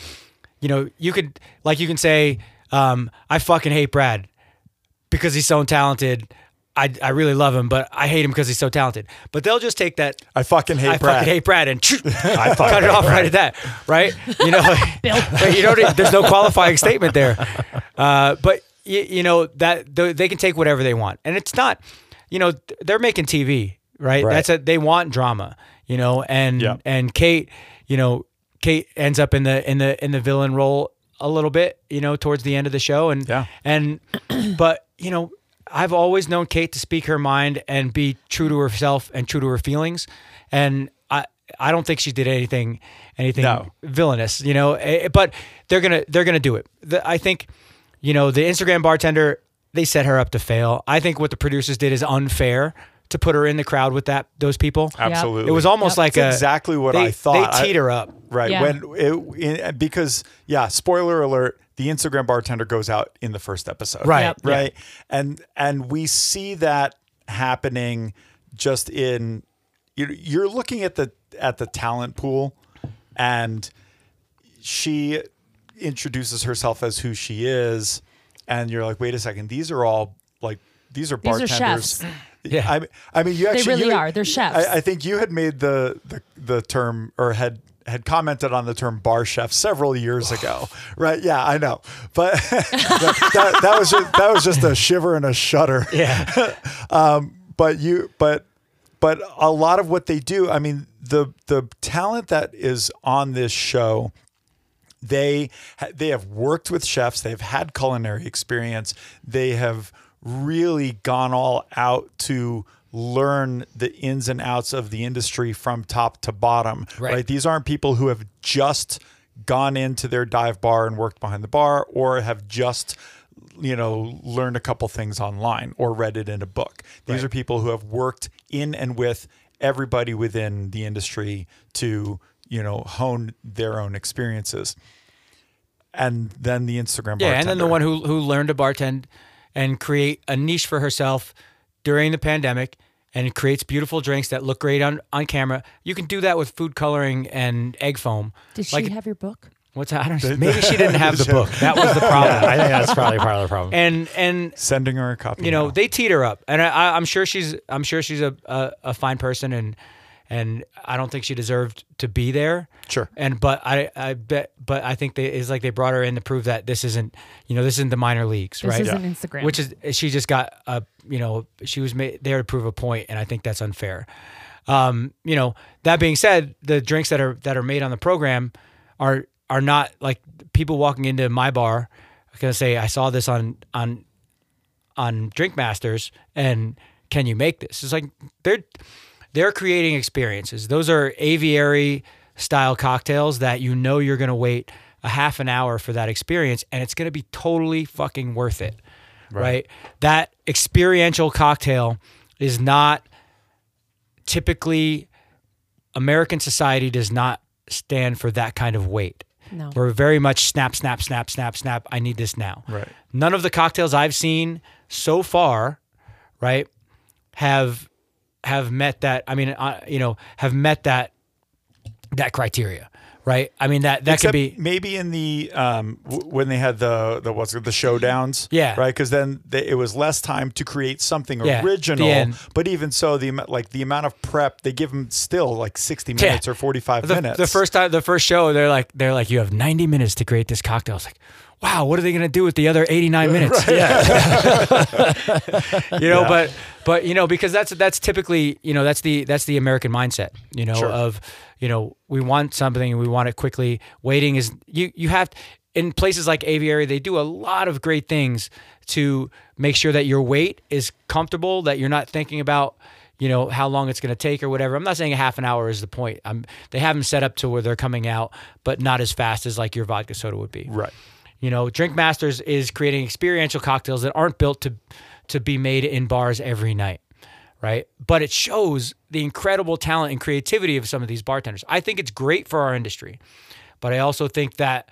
you know, you could like you can say, um, I fucking hate Brad because he's so talented. I, I really love him, but I hate him because he's so talented. But they'll just take that I fucking hate I Brad. fucking hate Brad and *laughs* I cut it off right at that, right? You know, *laughs* like, you know, there's no qualifying statement there. Uh, but you, you know that they can take whatever they want, and it's not, you know, they're making TV, right? Right. That's a they want drama, you know, and Yeah. and Kate, you know, Kate ends up in the in the in the villain role a little bit, you know, towards the end of the show, and Yeah. and but you know, I've always known Kate to speak her mind and be true to herself and true to her feelings, and I I don't think she did anything anything No. villainous, you know. eh, But they're gonna they're gonna do it. The, I think, you know, the Instagram bartender they set her up to fail. I think what the producers did is unfair to put her in the crowd with that those people. Absolutely. It was almost Yep. like a, exactly what they, I thought. They I- teed her up. Right. Yeah. When it, in, because yeah, spoiler alert, the Instagram bartender goes out in the first episode. Right. Yep. Right. And and we see that happening just in you're, you're looking at the at the talent pool and she introduces herself as who she is and you're like, wait a second, these are all like these are These are bartenders. chefs. *clears throat* Yeah. I, I mean, you actually really you- are. They're chefs. I, I think you had made the, the the term or had had commented on the term bar chef several years ago, right? Yeah, I know, but *laughs* that, that, that was just, that was just a shiver and a shudder. Yeah. *laughs* Um, but you, but but a lot of what they do, I mean, the the talent that is on this show they they have worked with chefs they've had culinary experience they have really gone all out to learn the ins and outs of the industry from top to bottom Right. right, these aren't people who have just gone into their dive bar and worked behind the bar or have just you know learned a couple things online or read it in a book. These are people who have worked in and with everybody within the industry to you know hone their own experiences. And then the instagram Yeah, and then the one who who learned to bartend and create a niche for herself during the pandemic and creates beautiful drinks that look great on on camera. You can do that with food coloring and egg foam. Did she Like- have your book? What's that? I don't maybe she didn't have the *laughs* book. That was the problem. I think that's probably part of the problem. And and sending her a copy you know now. they teed her up, and I- I, I'm sure she's I'm sure she's a, a a fine person, and and I don't think she deserved to be there. Sure. And but I I bet but I think they it's like they brought her in to prove that this isn't you know this isn't the minor leagues, This right? isn't Instagram. Which is she just got a you know she was made there to prove a point, and I think that's unfair. Um, you know that being said, the drinks that are that are made on the program are are not like people walking into my bar are gonna say I saw this on on on Drink Masters and can you make this? It's like they're they're creating experiences. Those are aviary style cocktails that you know you're going to wait a half an hour for that experience and it's going to be totally fucking worth it. Right. That experiential cocktail is not typically American society does not stand for that kind of wait. No. We're very much snap, snap, snap, snap, snap. I need this now. Right. None of the cocktails I've seen so far, right, have have met that. I mean, uh, you know, have met that that criteria, right? I mean, that that Except could be maybe in the um w- when they had the the what's it the showdowns Yeah. right because then they, it was less time to create something Yeah, original but even so the like the amount of prep they give them still like 60 Yeah. minutes or 45 minutes the first time, the first show. They're like, they're like, you have ninety minutes to create this cocktail. It's like, wow, what are they gonna do with the other eighty nine *laughs* minutes? yeah. *laughs* you know Yeah. but but you know because that's that's typically you know that's the that's the american mindset you know Sure. of you know we want something and we want it quickly waiting is you you have in places like aviary they do a lot of great things to make sure that your wait is comfortable that you're not thinking about you know how long it's going to take or whatever i'm not saying a half an hour is the point I'm, they have them set up to where they're coming out but not as fast as like your vodka soda would be right you know, Drink Masters is creating experiential cocktails that aren't built to to be made in bars every night, right? But it shows the incredible talent and creativity of some of these bartenders. I think it's great for our industry, but I also think that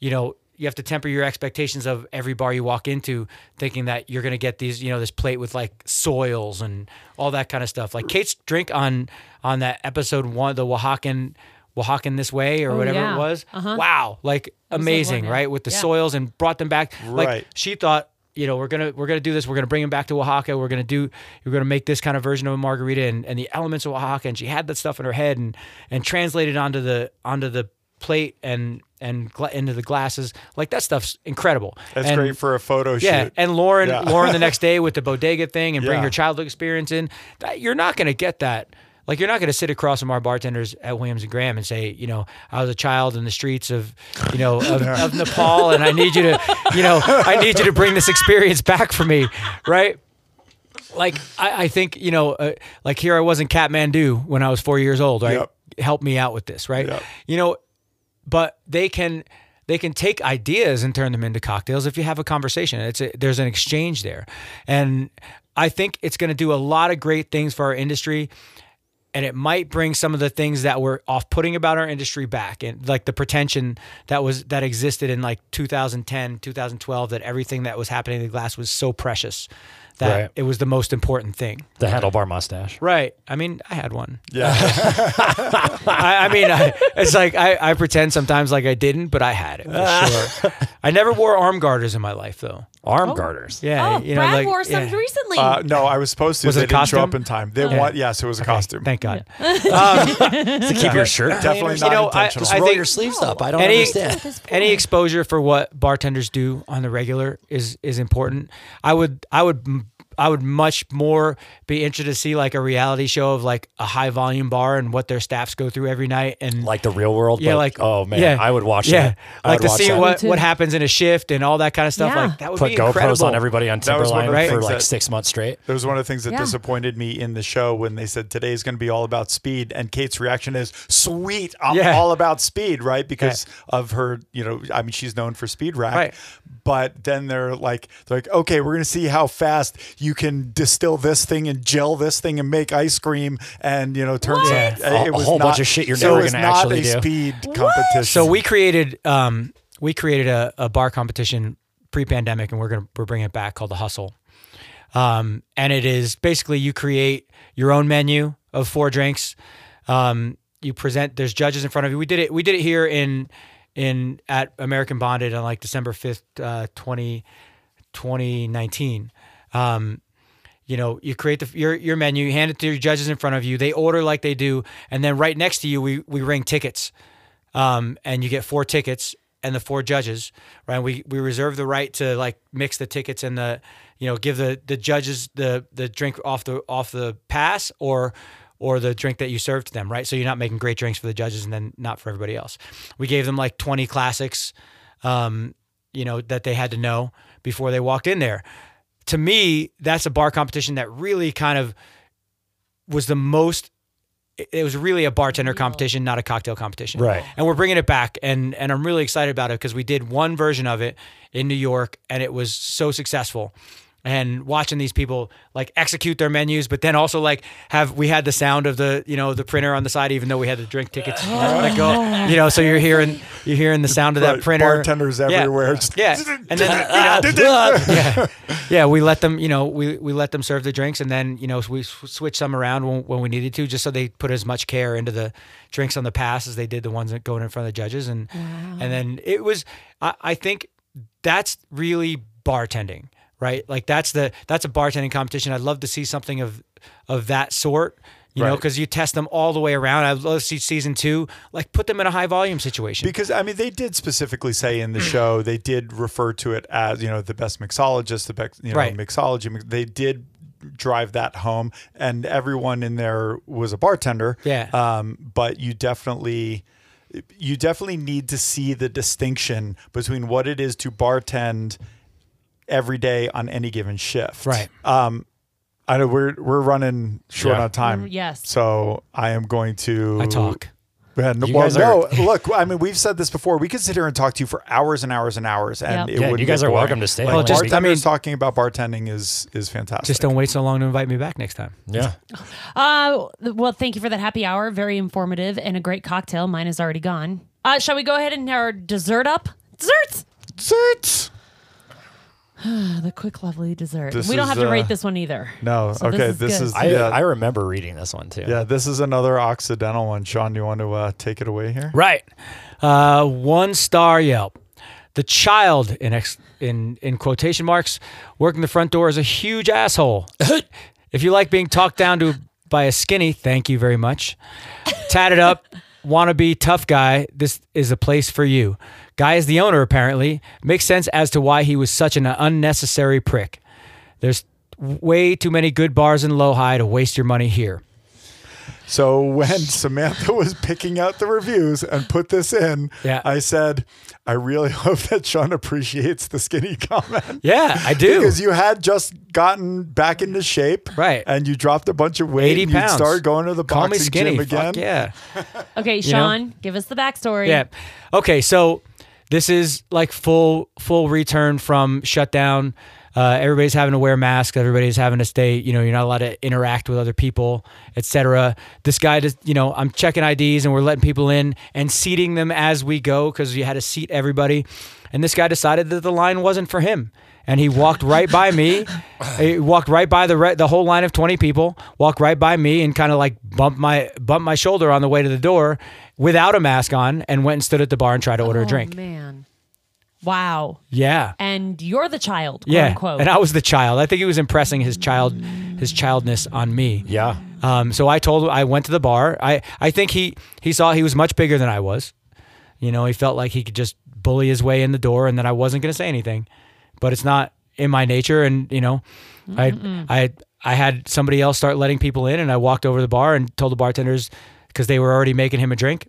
you know you have to temper your expectations of every bar you walk into, thinking that you're going to get these, you know, this plate with like soils and all that kind of stuff. Like Kate's drink on on that episode one, the Oaxacan. Oaxacan this way or Oh, whatever yeah. it was. Uh-huh. Wow, like amazing, yeah. right? With the Yeah. soils and brought them back. Like she thought, you know, we're gonna we're gonna do this. We're gonna bring them back to Oaxaca. We're gonna do we're gonna make this kind of version of a margarita and, and the elements of Oaxaca. And she had that stuff in her head and and translated onto the onto the plate and and gla- into the glasses. Like that stuff's incredible. that's And- great for a photo shoot. yeah, shoot and Lauren, Yeah. Lauren the *laughs* next day with the bodega thing and bring Yeah. her childhood experience in. That, you're not going to get that like you're not going to sit across from our bartenders at Williams and Graham and say, you know, I was a child in the streets of, you know, of, *laughs* of Nepal, and I need you to, you know, I need you to bring this experience back for me, right? Like I, I think you know, uh, like here I was in Kathmandu when I was four years old, right? Yep. Help me out with this, right? Yep. You know, but they can they can take ideas and turn them into cocktails if you have a conversation. It's a, there's an exchange there, and I think it's going to do a lot of great things for our industry. And it might bring some of the things that were off-putting about our industry back, and like the pretension that was that existed in like 2010, 2012, that everything that was happening in the glass was so precious that Right. it was the most important thing. The handlebar mustache. Right. I mean, I had one. Yeah. *laughs* I, I mean, I, it's like I, I pretend sometimes like I didn't, but I had it for *laughs* sure. I never wore arm garters in my life, though. Arm garters. Yeah, Oh, you know, Brad like wore some yeah. recently. Uh, no, I was supposed to. Was they it a didn't show costume? up in time. They Yeah. want. Yes, it was a costume. Thank God. To *laughs* keep your *laughs* shirt Definitely not You know, I- intentional. Just I roll think- your sleeves up. I don't Any understand. *laughs* any exposure for what bartenders do on the regular is is important. I would I would I would much more be interested to see like a reality show of like a high volume bar and what their staffs go through every night and Like the real world. yeah, but- like oh man, yeah, I would watch yeah, that. I like to see that. what what happens in a shift and all that kind of stuff. Yeah. Like that would put be GoPros incredible. on everybody on That was one Timberline of the for like that- six months straight. It was one of the things that Yeah. disappointed me in the show when they said today's going to be all about speed, and Kate's reaction is, "Sweet, I'm Yeah. all about speed," right? Because of her, you know, I mean, she's known for speed rack. Right. But then they're like, they're like, okay, we're going to see how fast you can distill this thing and gel this thing and make ice cream, and you know, turns What? out A- it a was whole not, bunch of shit you're so never it was gonna not actually a do. speed competition. So we created um, we created a, a bar competition pre-pandemic, and we're gonna we're bringing it back called the Hustle. Um, and it is basically you create your own menu of four drinks. Um, you present. There's judges in front of you. We did it. We did it here in in at American Bonded on like December fifth, uh, 20, 2019. Um, you know, you create the, your your menu, you hand it to your judges in front of you. They order like they do, and then right next to you, we we ring tickets, um, and you get four tickets and the four judges. Right, we we reserve the right to like mix the tickets and the, you know, give the the judges the the drink off the off the pass or or the drink that you serve to them. Right, so you're not making great drinks for the judges and then not for everybody else. We gave them like 20 classics, um, you know, that they had to know before they walked in there to me, that's a bar competition that really kind of was the most. it- It was really a bartender competition, not a cocktail competition. Right. And we're bringing it back, and and I'm really excited about it because we did one version of it in New York, and it was so successful. And watching these people like execute their menus, but then also like have we had the sound of the you know the printer on the side, even though we had the drink tickets *gasps* go, you know, so you're hearing you're hearing the sound of that printer. bartenders everywhere. Just- Yeah, *laughs* and then you know, *laughs* yeah, *laughs* yeah. We let them, you know, we we let them serve the drinks, and then you know we sw- switch some around when, when we needed to, just so they put as much care into the drinks on the pass as they did the ones that going in front of the judges, and and then it was. I, I think that's really bartending, right? Like that's the that's a bartending competition. I'd love to see something of of that sort. You know, because you test them all the way around. I'd love to see season two, like put them in a high volume situation. Because I mean, they did specifically say in the show they did refer to it as you know the best mixologist, the best you know Right. mixology. They did drive that home, and everyone in there was a bartender. Yeah. Um, but you definitely, you definitely need to see the distinction between what it is to bartend every day on any given shift. Right. Um, I know we're we're running short Yeah. on time. Yes. So I am going to I talk. yeah, no, You well, guys no. Look, I mean, we've said this before. We could sit here and talk to you for hours and hours and hours, and Yep. it Yeah, would. you guys are welcome to stay. Like, Well, just- I mean- talking about bartending is is fantastic. Just don't wait so long to invite me back next time. Yeah. *laughs* Uh, well, thank you for that happy hour. Very informative and a great cocktail. Mine is already gone. Uh, shall we go ahead and our dessert up? Desserts. Desserts. *sighs* The quick, lovely dessert. This we don't is, have to uh, rate this one either. No, So this okay. is This good. is, I, yeah, I remember reading this one too. yeah. This is another Occidental one. Sean, do you want to uh, take it away here? Right. Uh, one star Yelp. The child in ex, in in quotation marks working the front door is a huge asshole. *laughs* if you like being talked down to by a skinny, thank you very much. Tatted up, wannabe tough guy. This is a place for you. Guy is the owner apparently. Makes sense as to why he was such an unnecessary prick. There's way too many good bars in LoHi to waste your money here. So when *laughs* Samantha was picking out the reviews and put this in, Yeah. I said, I really *laughs* hope that Sean appreciates the skinny *laughs* comment. Yeah, I do. Because you had just gotten back into shape, Right. And you dropped a bunch of weight. 80 and you pounds. started going to the Call boxing me skinny. gym again. Fuck yeah. Okay, know? Sean, give us the backstory. Yeah. Okay, so this is like full full return from shutdown. Uh, everybody's having to wear masks. Everybody's having to stay. You know, you're not allowed to interact with other people, etc. This guy, just you know, I'm checking IDs and we're letting people in and seating them as we go because you had to seat everybody. And this guy decided that the line wasn't for him. And he walked right by me. *laughs* He walked right by the re- the whole line of twenty people. Walked right by me and kind of like bumped my bumped my shoulder on the way to the door without a mask on, and went and stood at the bar and tried to order oh, a drink. man. Wow. Yeah, And you're the child, quote yeah. unquote. And I was the child. I think he was impressing his child his childness on me. Yeah. Um, so I told him I went to the bar. I, I think he he saw he was much bigger than I was. You know, he felt like he could just bully his way in the door and that I wasn't going to say anything. But it's not in my nature and, you know, I I I had somebody else start letting people in and I walked over to the bar and told the bartenders cuz they were already making him a drink.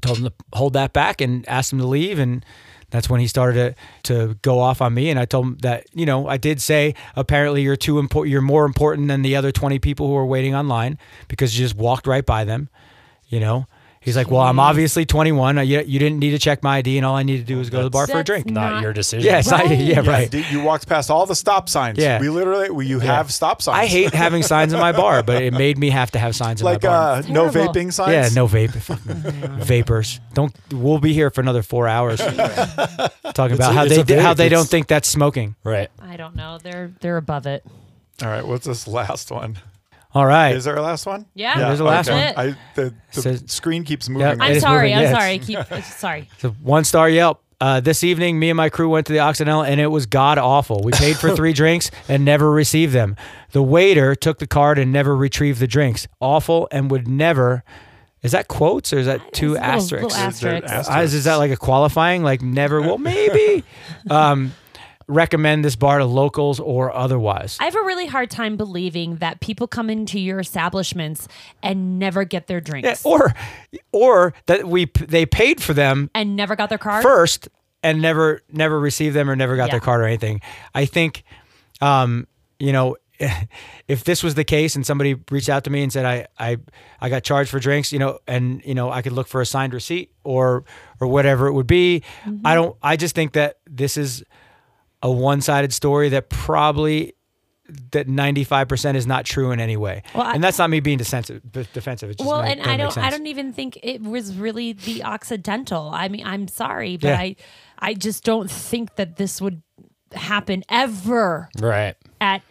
Told him to hold that back and asked him to leave and that's when he started to, to go off on me and I told him that you know I did say apparently you're too important you're more important than the other 20 people who are waiting online because you just walked right by them you know he's like well I'm obviously 21 you, you didn't need to check my ID and all I need to do is go to the bar for a That's drink Not, Not- your decision. yeah, it's not- Right. yeah Yeah, right dude, you walked past all the stop signs. Yeah. We literally, we, you have stop signs. I hate *laughs* having signs in my bar but it made me have to have signs in like my bar uh, no Terrible. vaping signs. yeah, no vape. Fucking *laughs* vapors. Don't. We'll be here for another four hours *laughs* talking about a- how it's they a di- how vape. they don't It's- think that's smoking. Right. I don't know. They're they're above it. All right. What's this last one? All right. Is there a last one? Yeah, There's a last okay. one. I, the the Says- screen keeps Yeah, moving. I'm sorry. moving, I'm yeah, sorry. Keep sorry. *laughs* So one star Yelp. Uh, this evening, me and my crew went to the Occidental, and it was god awful. We paid for *laughs* three drinks and never received them. The waiter took the card and never retrieved the drinks. Awful, and would never. Is that quotes or is that two It's little- asterisks? little asterisks. They're Uh, is, is that like a qualifying? Like never? Well, *laughs* maybe. um, recommend this bar to locals or otherwise. I have a really hard time believing that people come into your establishments and never get their drinks Yeah, or, or that we they paid for them and never got their card. first and never never received them or never got Yeah. their card or anything. I think, um, you know, *laughs* if this was the case and somebody reached out to me and said I I I got charged for drinks, you know, and you know I could look for a signed receipt or or whatever it would be. Mm-hmm. I don't. I just think that this is a one-sided story that probably that 95% is not true in any way. Well, I- and that's not me being defensive defensive. It's just well, not- and I don't. I don't even think it was really the Occidental. I mean, I'm sorry, but Yeah. I, I just don't think that this would happen ever Right. at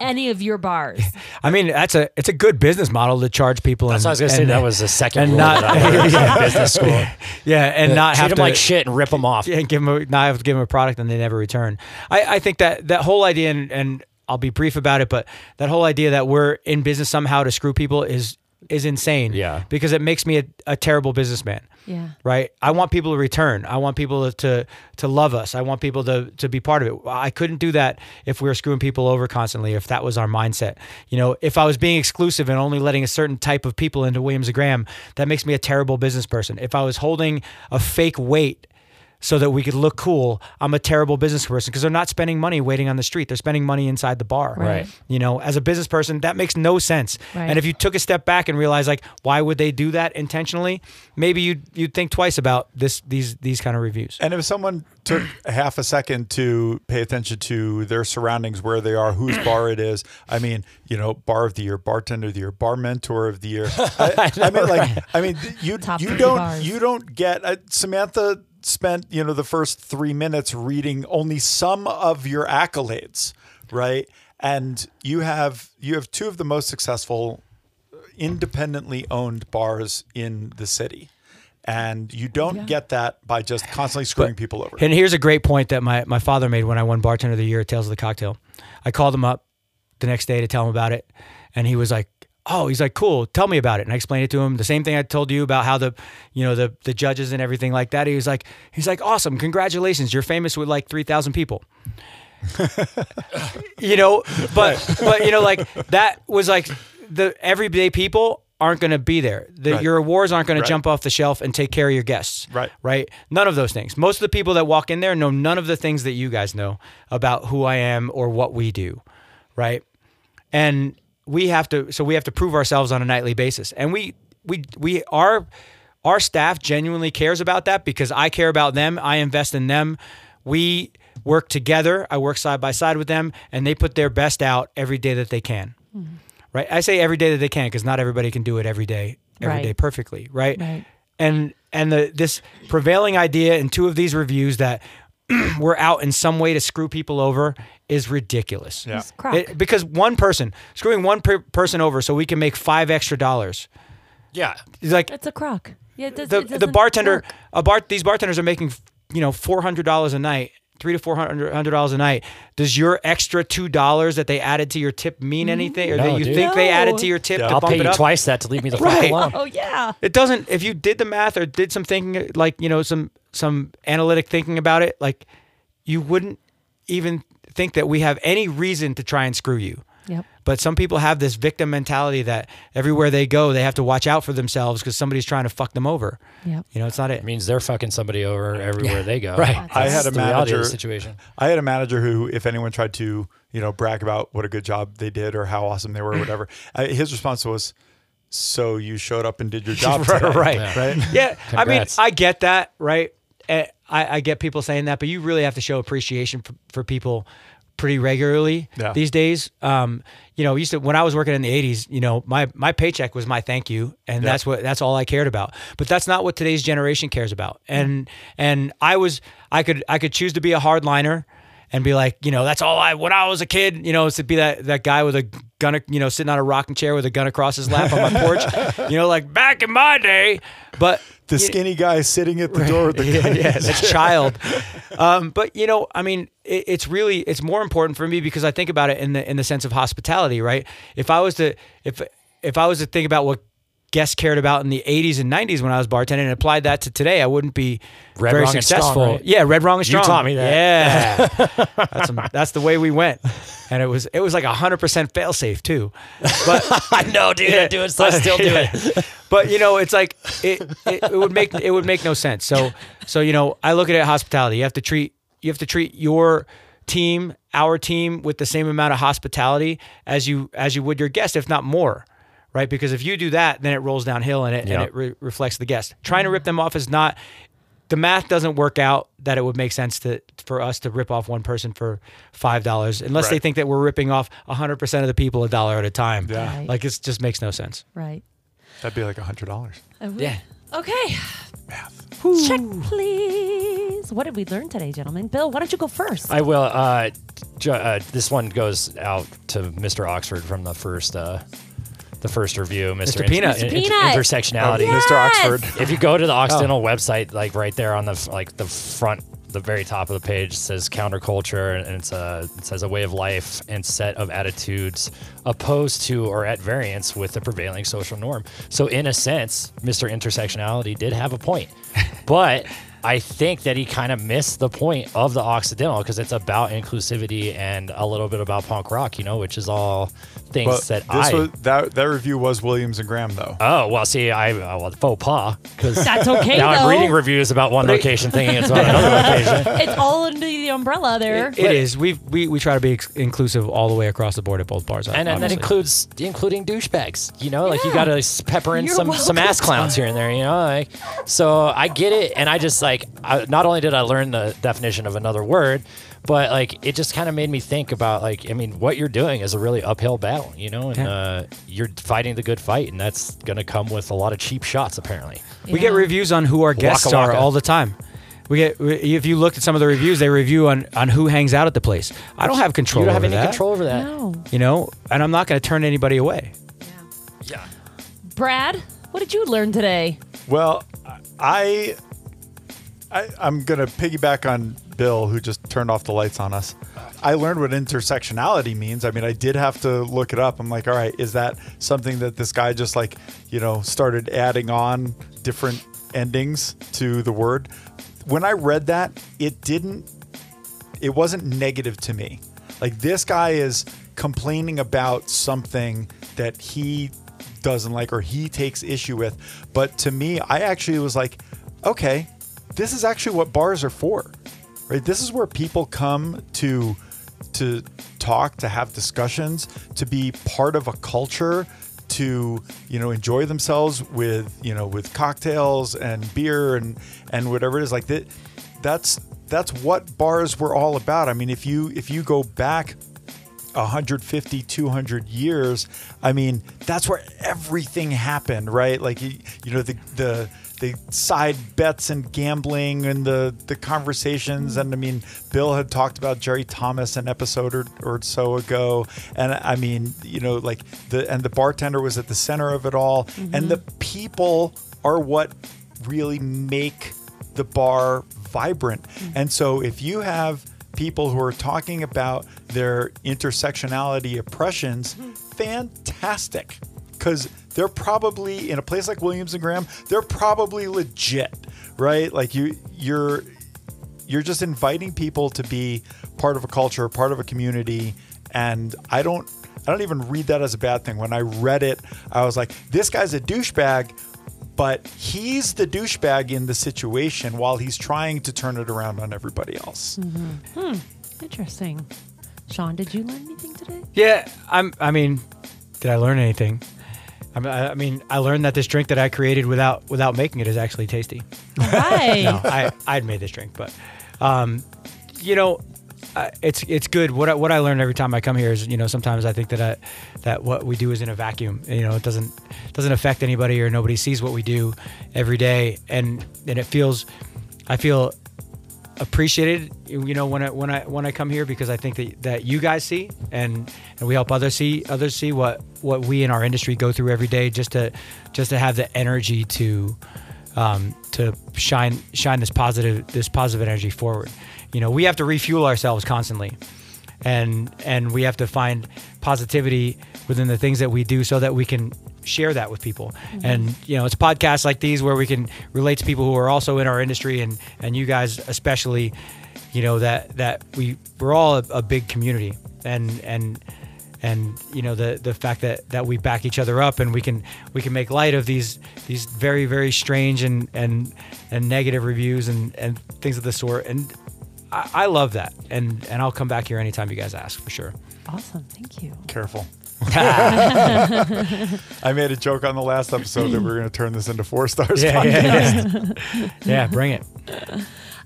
any of your bars. *laughs* I mean, that's a it's a good business model to charge people. That's and, what I was gonna say. That was the second and not- that I *laughs* business school. *laughs* yeah, and not Treat have them to like shit and rip them off. Yeah, and give them a, not have to give them a product and they never return. I, I think that that whole idea, and, and I'll be brief about it, but that whole idea that we're in business somehow to screw people is is insane. Yeah. because it makes me a, a terrible businessman. Yeah. Right. I want people to return. I want people to to love us. I want people to to be part of it. I couldn't do that if we were screwing people over constantly. If that was our mindset, you know, if I was being exclusive and only letting a certain type of people into Williams and Graham, that makes me a terrible business person. If I was holding a fake wait so that we could look cool, I'm a terrible business person because they're not spending money waiting on the street. They're spending money inside the bar. Right. You know, as a business person, that makes no sense. Right. And if you took a step back and realized like why would they do that intentionally, maybe you'd you'd think twice about this these these kind of reviews. And if someone took half a second to pay attention to their surroundings, where they are, whose *clears throat* bar it is, I mean, you know, bar of the year, bartender of the year, bar mentor of the year. *laughs* I, I mean, like, I mean, you Top you don't bars. you don't get uh, Samantha spent you know the first three minutes reading only some of your accolades, right? And you have you have two of the most successful uh, independently owned bars in the city. And you don't get that by just constantly screwing people over. And here's a great point that my, my father made when I won bartender of the year at Tales of the Cocktail. I called him up the next day to tell him about it, and he was like, "Oh, he's like, cool. Tell me about it." And I explained it to him. The same thing I told you about how the, you know, the the judges and everything like that. He was like, he's like, "Awesome, congratulations. You're famous with like three thousand people." *laughs* you know, but but you know, like that was like the everyday people aren't going to be there. The, Right. Your awards aren't going Right. to jump off the shelf and take care of your guests. Right. Right. None of those things. Most of the people that walk in there know none of the things that you guys know about who I am or what we do. Right. And we have to. So we have to prove ourselves on a nightly basis. And we we we our our staff genuinely cares about that because I care about them. I invest in them. We work together. I work side by side with them, and they put their best out every day that they can. Mm-hmm. Right. I say every day that they can because not everybody can do it every day, every day Right. perfectly. Right. Right. And and the this prevailing idea in two of these reviews that *clears throat* we're out in some way to screw people over is ridiculous. Yeah. It's crock. It- because one person screwing one per- person over so we can make five extra dollars. Yeah. It's like it's a crock. Yeah, it does, the it the bartender work. a bar these bartenders are making you know four hundred dollars a night three to four hundred hundred dollars a night does your extra two dollars that they added to your tip mean anything or No, that you dude. think they added to your tip Yeah. to I'll bump pay it you up twice that to leave me the fuck Right. alone. Oh yeah. it doesn't if you did the math or did some thinking like you know some some analytic thinking about it like you wouldn't even think that we have any reason to try and screw you Yep. But some people have this victim mentality that everywhere they go they have to watch out for themselves because somebody's trying to fuck them over Yep. you know it's not it It means they're fucking somebody over everywhere they go. *laughs* Right. I had a the reality of manager situation. I had a manager who, if anyone tried to, you know, brag about what a good job they did or how awesome they were, or whatever, *clears throat* uh, his response was, "So you showed up and did your job, *laughs* right, today." right, Yeah. *laughs* right? Yeah, I mean, I get that, right? Eh, I, I get people saying that, but you really have to show appreciation for, for people pretty regularly Yeah. these days. Um, you know, used to when I was working in the '80s, you know, my my paycheck was my thank you, and that's what that's all I cared about. But that's not what today's generation cares about. And and I was I could I could choose to be a hardliner and be like, you know, that's all I when I was a kid, you know, to be that that guy with a gun, you know, sitting on a rocking chair with a gun across his lap on my *laughs* porch, you know, like back in my day. But The skinny guy sitting at the door with the *laughs* yeah, gun. yeah, *laughs* child. Um, but you know, I mean, it, it's really it's more important for me because I think about it in the in the sense of hospitality, right? If I was to if if I was to think about what guests cared about in the 80s and 90s when I was bartending and applied that to today, I wouldn't be Red, very and strong, successful. right? Yeah, red, wrong, and You taught me that. Yeah, *laughs* *laughs* that's, that's the way we went, and it was it was like hundred percent fail safe too. But *laughs* I know, dude. I do it. So I still do it. but you know, it's like it, it, it would make it would make no sense. So so you know, I look at it hospitality. You have to treat you have to treat your team, our team, with the same amount of hospitality as you as you would your guest, if not more. Right, because if you do that, then it rolls downhill and it Yeah. and it re- reflects the guest. Trying to rip them off is not the math doesn't work out that it would make sense to for us to rip off one person for five dollars unless they think that we're ripping off hundred percent of the people a dollar at a time. Yeah. Right. like it just makes no sense. Right. That'd be like a hundred dollars. Yeah. Okay. Math. Check, please. What did we learn today, gentlemen? Bill, why don't you go first? I will. Uh, ju- uh, this one goes out to Mr. Oxford from the first, uh, the first review, Mr. Mr. Peanut. In- Mr. in- Peanut. intersectionality. Yes! Mr. Oxford. If you go to the Occidental oh. website, like right there on the like the front, the very top of the page says counterculture, and it's a it says a way of life and set of attitudes opposed to or at variance with the prevailing social norm. So in a sense, Mr. Intersectionality did have a point, *laughs* but. I think that he kind of missed the point of the Occidental because it's about inclusivity and a little bit about punk rock, you know, which is all things But that this I. was that that review was Williams and Graham though. oh well, see, I uh, well, faux pas because That's okay, *laughs* now I'm reading reviews about one location, thinking it's *laughs* about another location. it's all under the umbrella there. It- it is. We we we try to be ex- inclusive all the way across the board at both bars. And, and that includes including douchebags. You know, like you got to pepper in You're some some ass clowns here and there. You know, like so I get it, and I just like I, not only did I learn the definition of another word, but like it just kind of made me think about like I mean, what you're doing is a really uphill battle. You know, and Yeah. uh, you're fighting the good fight, and that's gonna come with a lot of cheap shots apparently. we get reviews on who our guests Waka are all the time. We get if you looked at some of the reviews, they review on on who hangs out at the place. I don't have control. You don't have any that, control over that. No. You know, and I'm not going to turn anybody away. Yeah. Brad, what did you learn today? Well, I, I I'm gonna piggyback on Bill, who just turned off the lights on us. I learned what intersectionality means. I mean, I did have to look it up. I'm like, all right, is that something that this guy just like, you know, started adding on different endings to the word? When I read that, it didn't it wasn't negative to me. Like this guy is complaining about something that he doesn't like or he takes issue with. But to me, I actually was like, okay, this is actually what bars are for. Right? This is where people come to to talk, to have discussions, to be part of a culture, to you know enjoy themselves with you know with cocktails and beer and and whatever it is. Like that that's that's what bars were all about. I mean if you if you go back 150 200 years i mean that's where everything happened right? Like you, you know the the the side bets and gambling and the the conversations. And I mean Bill had talked about Jerry Thomas an episode or, or so ago. And I mean you know like the and the bartender was at the center of it all. Mm-hmm. And the people are what really make the bar vibrant. Mm-hmm. And so if you have people who are talking about their intersectionality oppressions mm-hmm. fantastic. Because they're probably in a place like Williams and Graham, they're probably legit, right? Like you, you're you're just inviting people to be part of a culture, part of a community, and I don't I don't even read that as a bad thing. When I read it, I was like, this guy's a douchebag, but he's the douchebag in the situation while he's trying to turn it around on everybody else. hmm Interesting. Sean, did you learn anything today? Yeah, I'm. I mean, did I learn anything? I mean, I, I mean, I learned that this drink that I created without without making it is actually tasty. Right. *laughs* No, I I'd made this drink, but um, you know, uh, it's it's good. What I, what I learn every time I come here is you know sometimes I think that I, that what we do is in a vacuum. You know, it doesn't doesn't affect anybody or nobody sees what we do every day, and and it feels I feel appreciated you know when I when I when I come here because I think that, that you guys see and and we help others see others see what what we in our industry go through every day just to just to have the energy to um, to shine shine this positive this positive energy forward. You know we have to refuel ourselves constantly and and we have to find positivity within the things that we do so that we can share that with people mm-hmm. and you know it's podcasts like these where we can relate to people who are also in our industry and and you guys especially you know that that we we're all a, a big community and and and you know the the fact that that we back each other up and we can we can make light of these these very very strange and and and negative reviews and and things of the sort and I, I love that and and I'll come back here anytime you guys ask for sure Awesome. Thank you. Careful. *laughs* I made a joke on the last episode that we are going to turn this into four stars. yeah, podcast. yeah, yeah. *laughs* yeah bring it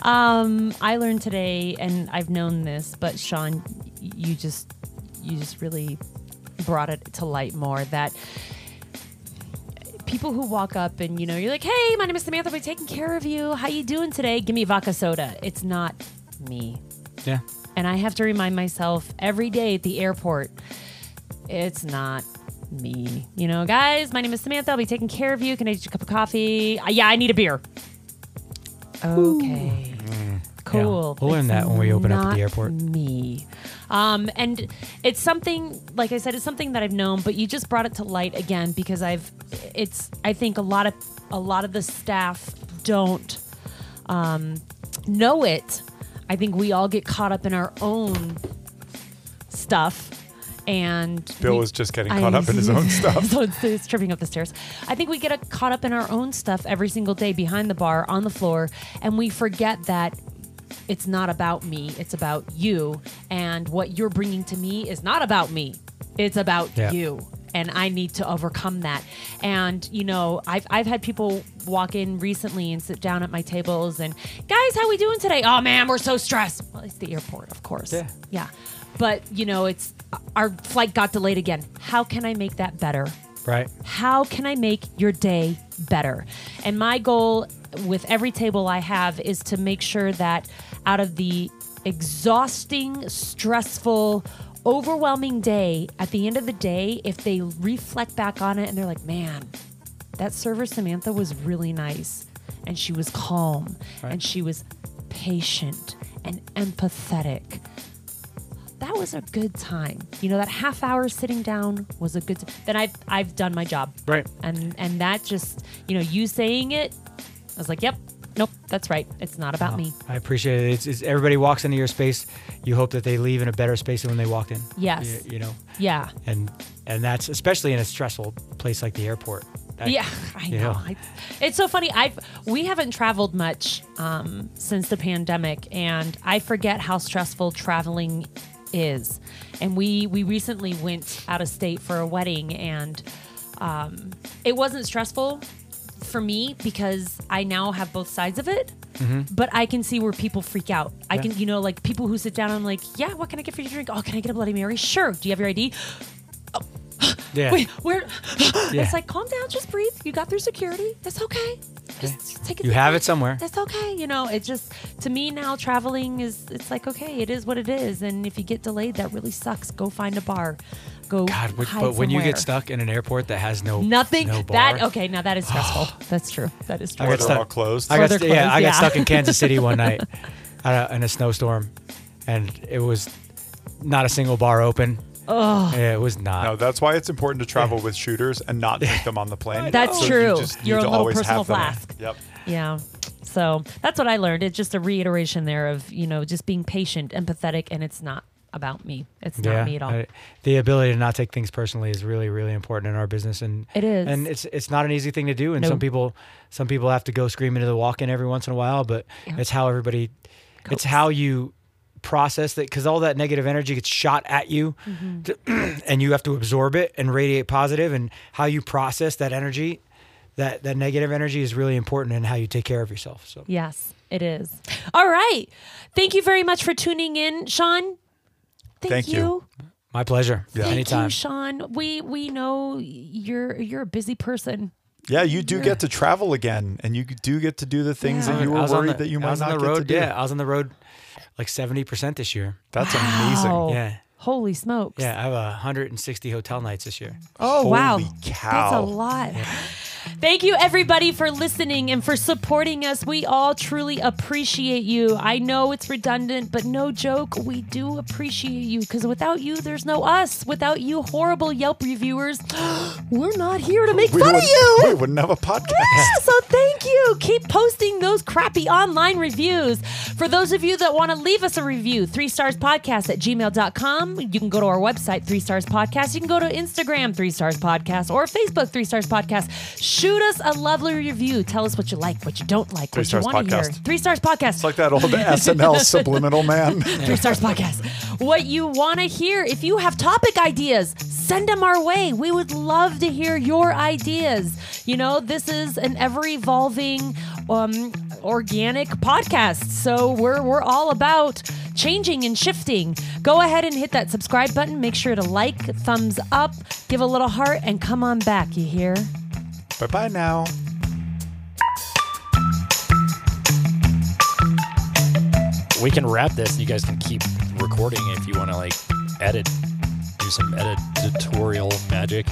Um, I learned today, and I've known this, but Sean, you just you just really brought it to light more that people who walk up and you know you're like, "Hey, my name is Samantha. We're taking care of you. How you doing today? Give me a vodka soda." It's not me, yeah and I have to remind myself every day at the airport, it's not me. You know, guys, my name is Samantha. I'll be taking care of you. Can I get you a cup of coffee? Uh, yeah, I need a beer. Okay. Cool. we'll learn It's that when we open up at the airport. Me. Um, and it's something, like I said, it's something that I've known, but you just brought it to light again because I've, it's, I think a lot of, a lot of the staff don't um, know it. I think we all get caught up in our own stuff. And Bill we- was just getting I- caught up in his own *laughs* stuff. so it's, it's tripping up the stairs. I think we get uh caught up in our own stuff every single day behind the bar on the floor, and we forget that it's not about me. It's about you, and what you're bringing to me is not about me. It's about Yeah. you. And I need to overcome that. And you know, I've I've had people walk in recently and sit down at my tables and guys, how we doing today? Oh man, we're so stressed. Well, it's the airport, of course. Yeah. Yeah. But you know, it's our flight got delayed again. How can I make that better? right how can I make your day better? And my goal with every table I have is to make sure that out of the exhausting, stressful, overwhelming day, at the end of the day, if they reflect back on it and they're like, man, that server Samantha was really nice and she was calm and she was patient and empathetic that was a good time. You know, that half hour sitting down was a good. then I've I've done my job. Right. And and that just you know you saying it, I was like, yep, Nope, that's right. It's not about me. I appreciate it. It's, it's everybody walks into your space. You hope that they leave in a better space than when they walked in. Yes. You, you know, Yeah. and and that's especially in a stressful place like the airport. That- Yeah, *laughs* I know. know. I, it's so funny. I've we haven't traveled much um, since the pandemic, and I forget how stressful traveling is. And we we recently went out of state for a wedding, and um, it wasn't stressful for me because I now have both sides of it. But I can see where people freak out. I can, you know, like people who sit down. I'm like, yeah, what can I get for your drink? Oh, can I get a Bloody Mary? Sure. Do you have your ID? Yeah. *gasps* Wait, where? *gasps* Yeah. It's like, calm down, just breathe. You got through security. It's okay. Just, just take it. You have it somewhere. It's okay. You know, it just to me now traveling is it's like okay, it is what it is. And if you get delayed, that really sucks. Go find a bar. Go. God, but, but when you get stuck in an airport that has no nothing. no that bar, okay. Now that is stressful. *gasps* That's true. That is true. I Or got they're stuck. all closed. I got Or st- they're yeah, I got yeah. stuck in Kansas City one *laughs* night uh, in a snowstorm, and it was not a single bar open. Oh, yeah, it was not. No, that's why it's important to travel with shooters and not take them on the plane. That's So true. You just need Your to little always personal have them. flask. Yep. Yeah. So that's what I learned. It's just a reiteration there of you know just being patient, empathetic, and it's not about me. It's not me at all. I- the ability to not take things personally is really, really important in our business, and It is. and it's it's not an easy thing to do. And No. some people, some people have to go scream into the walk-in every once in a while, but Yeah. it's how everybody, Copes. it's how you process that because all that negative energy gets shot at you, Mm-hmm. to- *clears throat* and you have to absorb it and radiate positive, and how you process that energy. That, that negative energy is really important in how you take care of yourself. So Yes, it is. All right. Thank you very much for tuning in, Sean. Thank, Thank you. you. my pleasure. Yeah. Thank Anytime. you, Sean. We we know you're you're a busy person. Yeah, you do get to travel again, and you do get to do the things Yeah. that you were worried the- that you might not on the get road. to do. Yeah, I was on the road like seventy percent this year. That's Wow. amazing. Yeah. Holy smokes. Yeah, I have 160 hotel nights this year. Oh wow. Holy That's a cow. lot. *laughs* Thank you everybody for listening and for supporting us. We all truly appreciate you. I know it's redundant, but no joke, we do appreciate you because without you there's no us. Without you horrible Yelp reviewers, *gasps* we're not here to make We, fun of you. we wouldn't have a podcast. Yeah, so thank you. Keep posting those crappy online reviews. For those of you that want to leave us a review, three stars podcast at gmail.com. You can go to our website, three stars podcast. You can go to Instagram, three stars podcast, or Facebook, three stars podcast. Shoot us a lovely review. Tell us what you like, what you don't like, Three what you want to hear. Three stars podcast. It's like that old *laughs* SNL subliminal man. Three Stars Podcast. What you want to hear. If you have topic ideas, send them our way. We would love to hear your ideas. You know, this is an ever evolving, um, organic podcast. So we're, we're all about changing and shifting. Go ahead and hit that subscribe button. Make sure to like, thumbs up, give a little heart, and come on back. You hear? Bye bye now. We can wrap this. You guys can keep recording if you want to like edit, do some editorial magic.